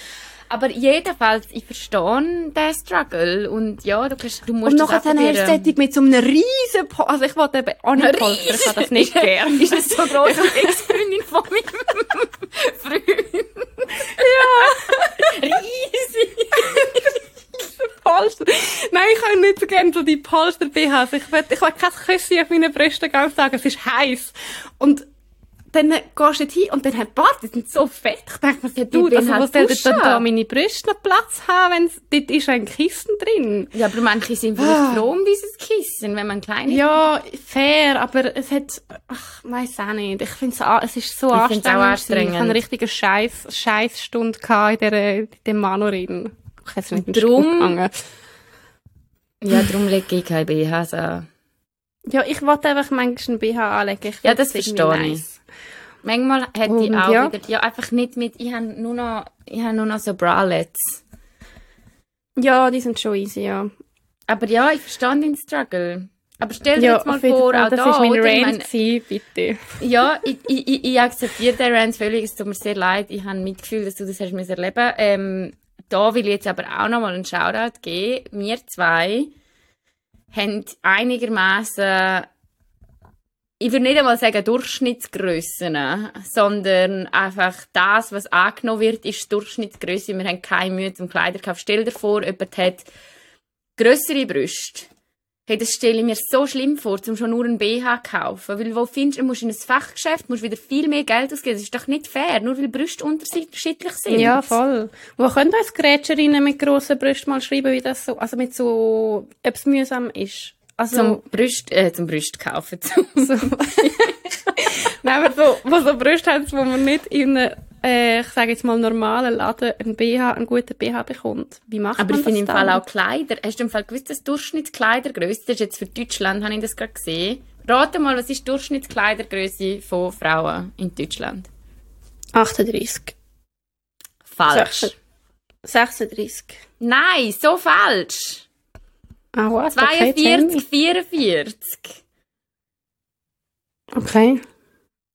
Aber jedenfalls, ich verstehe den Struggle. Und ja, du, kannst, du musst Und nachher dann hast du mit so einem riesen po Also ich wollte eben auch nicht Polster, ich habe das nicht gern. Ist das so <laughs> groß wie Ex-Freundin von meinem <laughs> Freund? Ja. Riesig. <laughs> Polster. Nein, ich kann nicht so gerne so die Polster-BHs. Ich will, ich will kein Küsschen auf meinen Brüsten und sagen, es ist heiß. Und dann gehst du dort hin und dann haben Bart, die sind so fett. Ich denke mir, ja, du, also, halt wo soll denn da meine Brüste noch Platz haben, wenn dort ist ein Kissen drin? Ja, aber manche sind vielleicht Ah. froh um dieses Kissen, wenn man kleine Ja, fair, aber es hat, ach, weiss auch nicht. Ich finde es, es ist so Ich anstrengend. auch anstrengend. Ich hatte eine richtige Scheiß, Scheissstunde gehabt in der, in dem Manorin. Ich es nicht Drum-. Ja, darum lege ich keine BHs an. Ja, ich wollte einfach manchmal einen BH anlegen. Ja, das verstehe ich. Manchmal hätte ich Und auch ja. wieder, ja, einfach nicht mit, ich habe nur noch, ich habe nur noch so Bralettes. Ja, die sind schon easy, ja. Aber ja, ich verstehe den Struggle. Aber stell dir Ja, jetzt mal vor, Fall, auch das da, ist mein oder? Ich Rant meine, gewesen, bitte. Ja, ich, ich, ich, ich akzeptiere den Rant völlig. Es tut mir sehr leid. Ich habe Mitgefühl, dass du das hast erleben. Ähm, da will ich jetzt aber auch noch mal einen Shoutout geben. Wir zwei haben einigermaßen, ich würde nicht einmal sagen Durchschnittsgrössen, sondern einfach das, was angenommen wird, ist Durchschnittsgröße. Wir haben keine Mühe zum Kleiderkauf. Stell dir vor, jemand hat grössere Brüste. Hey, das stelle ich mir so schlimm vor, zum schon nur einen BH kaufen. Weil wo findest du, du musst in ein Fachgeschäft, musst wieder viel mehr Geld ausgeben. Das ist doch nicht fair, nur weil Brüste unterschiedlich sind. Ja, voll. Wo können uns Grätscherinnen mit grossen Brüsten mal schreiben, wie das so, also mit so, ob es mühsam ist? Also, Zum Brüst, äh, zum Brüst kaufen. Zum <laughs> so, <laughs> Nein, aber so, wo so Brüste haben, wo man nicht in eine, äh, ich sage jetzt mal, normalen Laden einen BH, einen guten BH bekommt? Wie macht Aber man ich finde im das Fall auch Kleider. Hast du im Fall gewusst, dass Durchschnittskleidergröße, das ist jetzt für Deutschland, habe ich das gerade gesehen. Rate mal, was ist die Durchschnittskleidergröße von Frauen in Deutschland? 38. Falsch. 36. Nein, so falsch. Ah, what? Okay, tell 42, me. 44. Okay.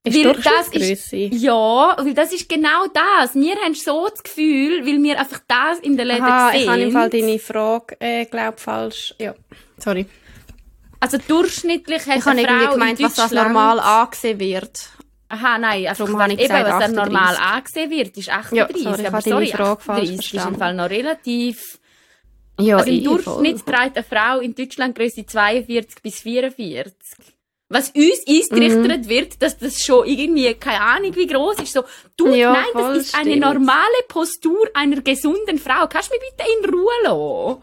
Ist Weil das ist-? Ja, weil das ist genau das. Wir haben so das Gefühl, weil wir einfach das in der Läden Aha, sehen. ich habe im Fall deine Frage, äh, glaub falsch. Ja. Sorry. Also durchschnittlich hat Ich eine Frau irgendwie gemeint, in was Deutschland... normal angesehen wird. Aha, nein, einfach Darum habe ich eben, gesagt was dann 38. normal angesehen wird, ist 38. Ja, sorry, ich aber habe deine sorry, Frage falsch 38 ist im. Fall noch relativ... Ja, Also im eh, Durchschnitt voll. trägt eine Frau in Deutschland Größe 42 bis 44. Was uns eingerichtet Mhm. wird, dass das schon irgendwie, keine Ahnung wie groß ist, so, du, Ja, nein, das ist eine stimmt. normale Postur einer gesunden Frau. Kannst du mich bitte in Ruhe lassen?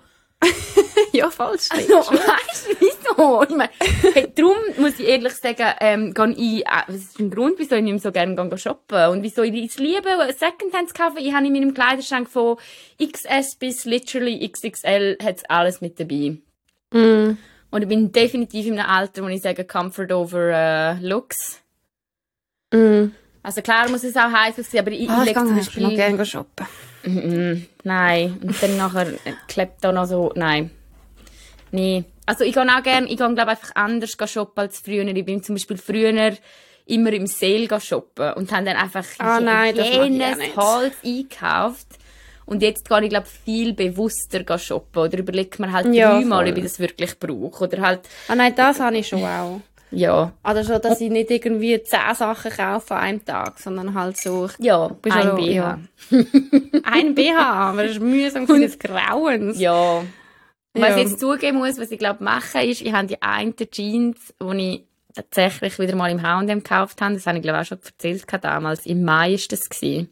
Ja, falsch. <laughs> Also, weißt du, wieso? Ich meine, hey, darum muss ich ehrlich sagen, ähm, gehe ich, äh, was ist ein Grund, wieso ich nicht mehr so gerne gehe shoppen und wieso ich es liebe, Secondhand zu kaufen. Ich habe in meinem Kleiderschrank von XS bis literally XXL hat's alles mit dabei. Mm. Und ich bin definitiv in einem Alter, wo ich sage, Comfort over äh, Looks. Mm. Also klar muss es auch heiß sein, aber ich, Ah, ich ich lege zum Beispiel... noch gerne shoppen. Nein. Und dann nachher klebt da noch so, nein. Nee. Also ich gehe auch gerne, ich gehe glaube einfach anders shoppen als früher. Ich bin zum Beispiel früher immer im Sale shoppen und habe dann einfach Ah, nein, jenes. Holz eingekauft. Und jetzt gehe ich glaube viel bewusster shoppen oder überlege mir halt Ja, dreimal, voll. ob ich das wirklich brauche. Oder halt, Ah nein, das habe ich schon auch. Ja, Also schon, dass ich nicht irgendwie zehn Sachen kaufe an einem Tag, sondern halt so... ja, ein BH. ja. Ein BH, aber das ist mühsam des Grauens. Ja. Und was Ja. ich jetzt zugeben muss, was ich glaube machen, ist, ich habe die einen Jeans, die ich tatsächlich wieder mal im H&M gekauft habe. Das habe ich glaube auch schon erzählt damals. Im Mai ist das gewesen.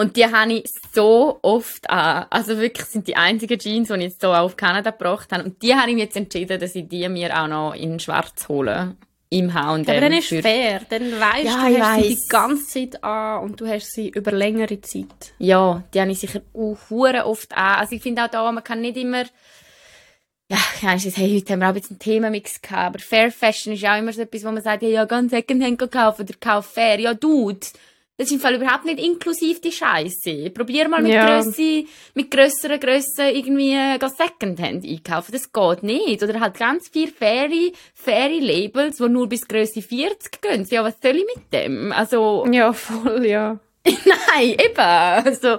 Und die habe ich so oft an. Also wirklich sind die einzigen Jeans, die ich jetzt so auf Kanada gebracht habe. Und die habe ich mir jetzt entschieden, dass ich die mir auch noch in schwarz hole. Im H&M. Aber dann ist für- fair. Dann weißt Ja, du, ich du hast sie weiss. die ganze Zeit an und du hast sie über längere Zeit. Ja, die habe ich sicher auch oft an. Also ich finde auch da, man kann nicht immer, ja, ja, ist es, hey, heute haben wir auch jetzt einen Themamix gehabt, aber Fair Fashion ist ja auch immer so etwas, wo man sagt, ja, ja, ganz Secondhand kaufen oder kauf fair. Ja, Dude, das ist im Fall überhaupt nicht inklusiv die Scheiße. Probier mal mit Ja. Grösse, mit grösseren Grössen irgendwie äh, geh Secondhand einkaufen. Das geht nicht. Oder halt ganz viel faire, faire Labels, die nur bis Grösse 40 gehen. Ja, was soll ich mit dem? Also, <laughs> Ja, voll, ja. Nein, eben. Also,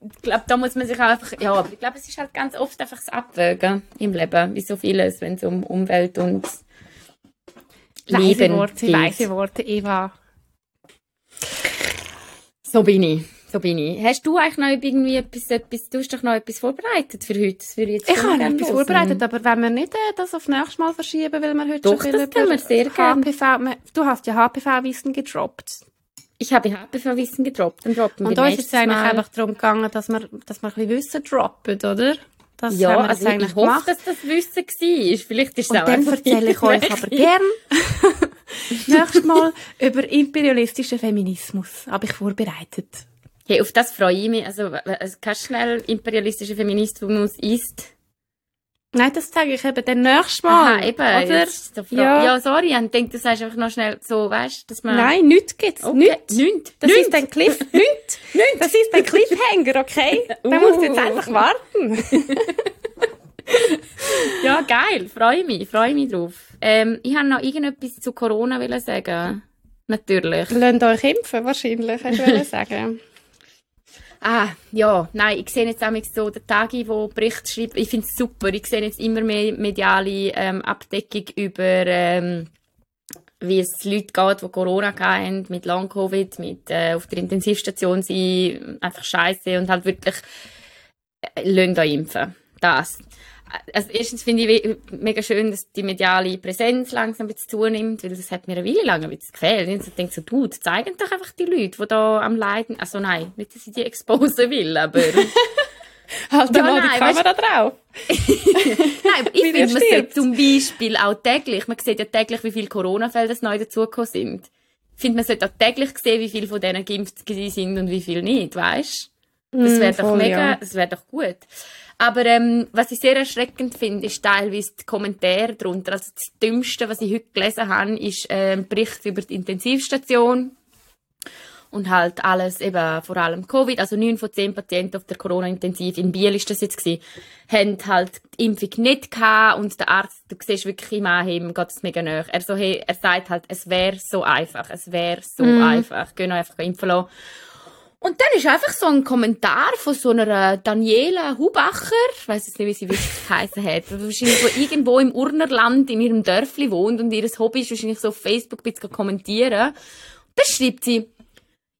ich glaube, da muss man sich auch einfach, ja, aber ich glaube, es ist halt ganz oft einfach das Abwägen im Leben, wie so vieles, wenn es um Umwelt und Weise Leben Worte, geht. weise Worte, Eva. So bin ich. So bin ich. Hast du eigentlich noch irgendwie etwas, etwas, du hast doch noch etwas vorbereitet für heute? Das würde ich jetzt Ich habe etwas hören. vorbereitet, aber wenn wir nicht äh, das auf nächstes Mal verschieben, weil wir heute Doch, schon das viel können wir sehr gern. HPV, wir- Du hast ja HPV-Wissen gedroppt. Ich habe HPV-Wissen gedroppt. Dann droppen Und uns ist es eigentlich Mal. einfach darum gegangen, dass wir, dass wir ein bisschen Wissen droppen, oder? Das ja, also ich, eigentlich ich hoffe, gemacht. dass das Wissen war. Vielleicht ist es Und auch dann erzähle ich <laughs> euch aber gern <laughs> <laughs> <laughs> nächstes Mal über imperialistischen Feminismus. Habe ich vorbereitet. Hey, auf das freue ich mich. Also, also kannst du schnell imperialistischer Feminismus ist? Nein, das zeige ich eben dann nächstes Mal. Aha, eben. Oder? Ja. ja. sorry, ich denke, du sagst einfach noch schnell so, weißt du, dass man... Nein, nichts gibt's. okay. Nichts. Nicht. Das Nicht. ist ein Cliff. <laughs> Nicht. Das ist ein Cliffhanger, okay? <laughs> Da musst du jetzt Uh. einfach warten. Ja, geil. Freue mich, freue mich drauf. Ähm, ich habe noch irgendetwas zu Corona wollen sagen. Natürlich. Lasst euch impfen, wahrscheinlich, du wollen <laughs> sagen. Ah, ja, nein, ich sehe jetzt auch so den Tagi, wo Bericht schreibt. Ich finde es super. Ich sehe jetzt immer mehr mediale ähm, Abdeckung über, ähm, wie es Leute geht, die Corona haben, mit Long-Covid, mit äh, auf der Intensivstation sein, einfach scheiße und halt wirklich äh, lasst euch impfen. Das. Also erstens finde ich mega schön, dass die mediale Präsenz langsam jetzt zunimmt, weil das hat mir eine Weile lang ein bisschen gefehlt. Und ich denke so, du, zeigen doch einfach die Leute, die da am Leiden, also nein, nicht, dass ich die exposen will, aber <laughs> Halt Ja, mal die nein, Kamera drauf. <laughs> nein, aber ich <laughs> finde, man sieht zum Beispiel auch täglich, man sieht ja täglich, wie viele Corona-Fälle das neu dazugekommen sind. finde, man sollte auch täglich sehen, wie viele von denen geimpft sind und wie viele nicht, weißt? Das wäre Mm, doch mega, ja. das wäre doch gut. Aber ähm, was ich sehr erschreckend finde, ist teilweise die Kommentare darunter. Also das Dümmste, was ich heute gelesen habe, ist äh, ein Bericht über die Intensivstation und halt alles eben vor allem Covid, also neun von zehn Patienten auf der Corona-Intensiv, in Biel ist das jetzt gewesen, haben halt die Impfung nicht gehabt und der Arzt, du siehst wirklich im Anheben, geht es mega nach. Er, so, hey, er sagt halt, es wäre so einfach, es wäre so einfach, gehen einfach impfen lassen. Und dann ist einfach so ein Kommentar von so einer Daniela Hubacher, ich weiss jetzt nicht, wie sie wirklich geheißen hat, wahrscheinlich so irgendwo im Urnerland in ihrem Dörfli wohnt und ihr Hobby ist wahrscheinlich so auf Facebook ein bisschen kommentieren. Da schreibt sie,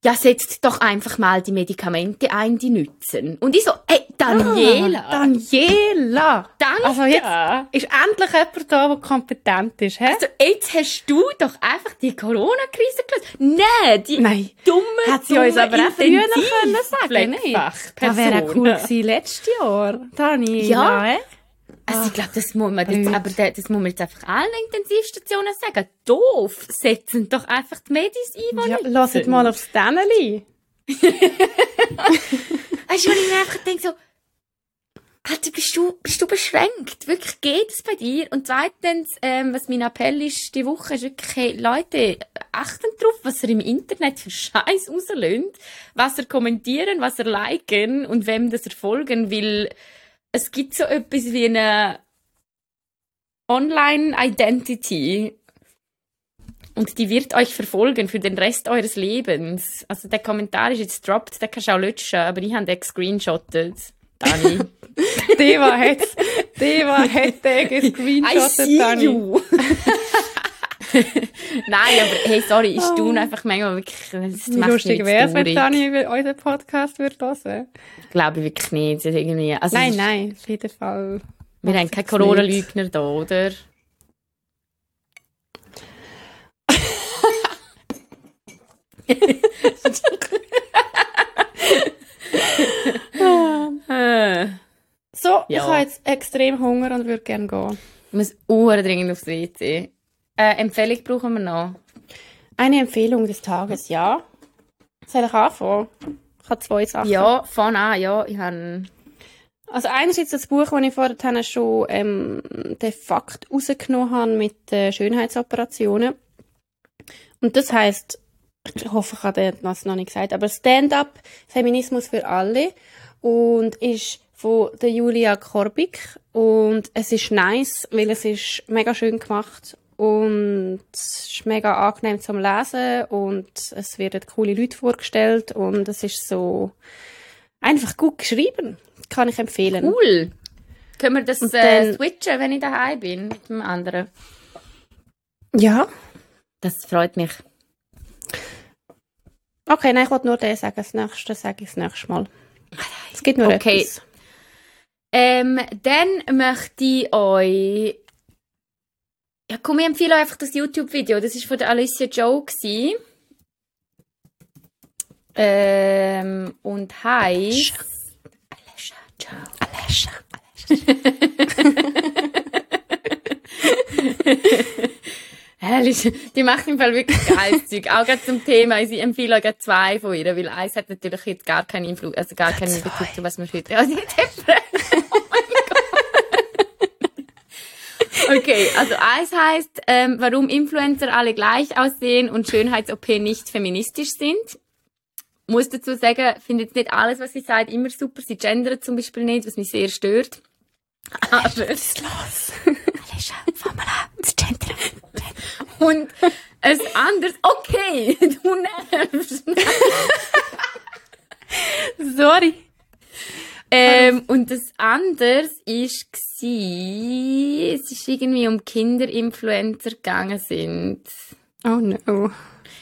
ja, setzt doch einfach mal die Medikamente ein, die nützen. Und ich so, ey, Daniela, Ah, Daniela! danke. Also jetzt ist endlich jemand da, der kompetent ist, hä? Also jetzt hast du doch einfach die Corona-Krise gelöst. Nein, die Nein. dumme, Hat sie dumme uns aber auch früher können sagen? Pflegefachperson. Das wäre cool <laughs> gewesen letztes Jahr. Daniela, Ja. hä? Also ich glaube, das muss man jetzt, aber da- das muss man jetzt einfach allen Intensivstationen sagen. Doof, setzen doch einfach die Medis ein, die Ja, lasst mal aufs Däneli. <laughs> Weißt du, wenn ich mir einfach denke so, Alter, bist du, bist du beschränkt? Wirklich, geht es bei dir? Und zweitens, ähm, was mein Appell ist, die Woche ist wirklich, hey, Leute, achten drauf, was ihr im Internet für Scheiß rauslöhnt, was ihr kommentieren, was ihr liken und wem das ihr folgen, weil es gibt so etwas wie eine Online-Identity und die wird euch verfolgen für den Rest eures Lebens. Also der Kommentar ist jetzt dropped, den kannst du auch löschen, aber ich habe den gescreenshottet. Dani. <laughs> Deva hat, Deva hat den I gescreenshottet, see Dani. you. <laughs> <laughs> Nein, aber hey, sorry, ich staune einfach manchmal wirklich. Das Wie lustig wäre es, wenn. Dani über unseren Podcast würde hören. Glaube ich wirklich nicht. Irgendwie, also Nein, nein, auf jeden Fall. Wir haben keine es Corona-Lügner da, oder? <laughs> So, ich Ja. habe jetzt extrem Hunger und würde gerne gehen. Ich muss dringend aufs WC. Äh, Empfehlung brauchen wir noch. Eine Empfehlung des Tages, ja. Soll ich anfangen? Ich habe zwei Sachen. Ja, von an, ja. Ich habe Also einerseits das Buch, das ich vorher schon ähm, den Fakt rausgenommen habe mit äh, Schönheitsoperationen. Und das heißt, ich hoffe, ich habe das noch nicht gesagt, aber Stand-up Feminismus für alle und ist von der Julia Korbik und es ist nice, weil es ist mega schön gemacht und es ist mega angenehm zum Lesen und es werden coole Leute vorgestellt und es ist so einfach gut geschrieben. Kann ich empfehlen. cool. Können wir das äh, dann- switchen, wenn ich daheim bin mit dem anderen? Ja. Das freut mich. Okay, nein, ich wollte nur den sagen. Das nächste sage ich das nächste Mal. Es gibt nur Okay. etwas. Ähm, dann möchte ich euch. Ja, komm, ich empfehle einfach das YouTube-Video. Das ist von der Alicia Joe. Gewesen. Ähm, und heisst. Alicia Joe. Alessia. Herrlich. <laughs> Die macht im Fall wirklich geiles Zeug. Auch gerade zum Thema. Ich empfehle gerade zwei von ihr, weil eins hat natürlich jetzt gar keinen Influ also gar keinen Bezug zu was wir heute. Ja, sie hat Depression. Oh mein Gott. Okay, also eins heißt, ähm, warum Influencer alle gleich aussehen und Schönheits-OP nicht feministisch sind. Muss dazu sagen, finde jetzt nicht alles, was sie sagt, immer super. Sie gendert zum Beispiel nicht, was mich sehr stört. Aber Was ist los? Alessia, fang mal an. Das Gentleman. Und ein anderes, okay, <laughs> du nervst. Sorry. Ähm, und das anderes ist gsi, es ist irgendwie um Kinderinfluencer gegangen sind. Oh no.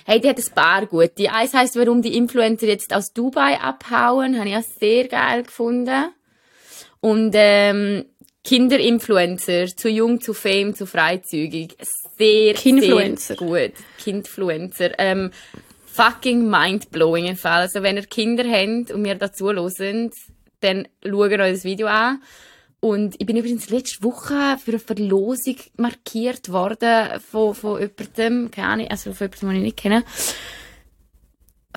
Hey, die hat ein paar gute. Eins heisst, warum die Influencer jetzt aus Dubai abhauen, habe ich auch sehr geil gefunden. Und ähm, Kinderinfluencer, zu jung, zu fame, zu freizügig. Sehr, sehr gut. Kindfluencer. Ähm, fucking mindblowing im Fall. Also wenn ihr Kinder habt und mir dazu hören, dann schaut euch das Video an. Und ich bin übrigens letzte Woche für eine Verlosung markiert worden von, von jemandem, keine Ahnung, also von jemandem, den ich nicht kenne,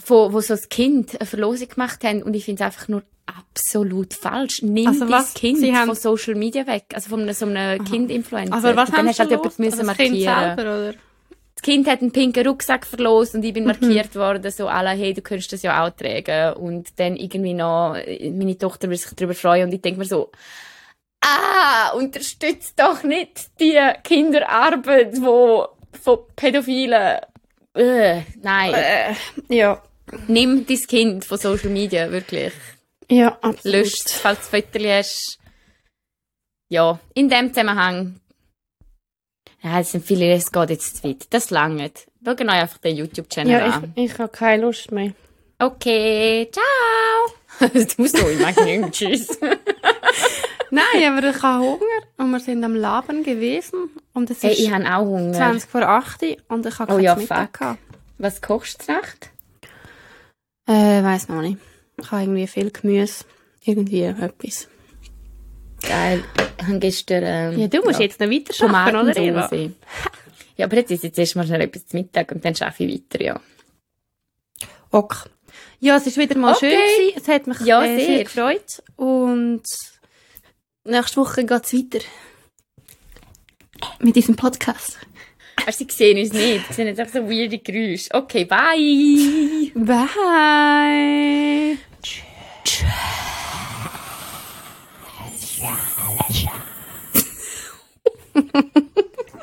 von, wo so ein Kind eine Verlosung gemacht haben und ich finde es einfach nur absolut falsch. Nimm Also also das Kind Sie haben- von Social Media weg, also von so einem Kind-Influencer. Aber was Und dann hast du halt sie jemand müssen das Kind markieren. selber, oder? Das Kind hat einen pinken Rucksack verlost und ich Mhm. bin markiert worden, so alle, hey, du könntest das ja auch tragen. Und dann irgendwie noch, meine Tochter will sich darüber freuen und ich denke mir so, ah, unterstützt doch nicht die Kinderarbeit, wo von Pädophilen, äh, nein, Äh, ja. nimm dein Kind von Social Media, wirklich. Ja, absolut. Löscht falls du Fotos hast. Ja, in dem Zusammenhang. Ja, es sind viele, es geht jetzt zu weit. Das langt. Schaut euch einfach den YouTube-Channel Ja, an. ich, ich habe keine Lust mehr. Okay, ciao! <laughs> du so, ich mag nicht. Tschüss. Nein, aber ich habe Hunger und wir sind am Laben gewesen und es Hey, ist ich habe auch Hunger. 20 vor 8 Uhr und ich habe Oh kein ja, Mittag gehabt. Was kochst du Nacht? Äh, weiss noch nicht. Ich habe irgendwie viel Gemüse. Irgendwie etwas. Geil. Ich <laughs> habe gestern, ähm, Ja, du musst jetzt noch weiter schaffen, oder? Eva? Ja, aber jetzt ist jetzt erstmal schnell etwas zu Mittag und dann schaffe ich weiter, ja. Ok. Ja, es ist wieder mal Okay. schön gewesen. Es hat mich Ja, äh, sehr sehr. gefreut. Und nächste Woche geht's weiter. Mit diesem Podcast. Aber sie sehen uns nicht. Sie sehen jetzt einfach so weirde Geräusche. Okay, bye! Bye. Yeah, yeah. <laughs>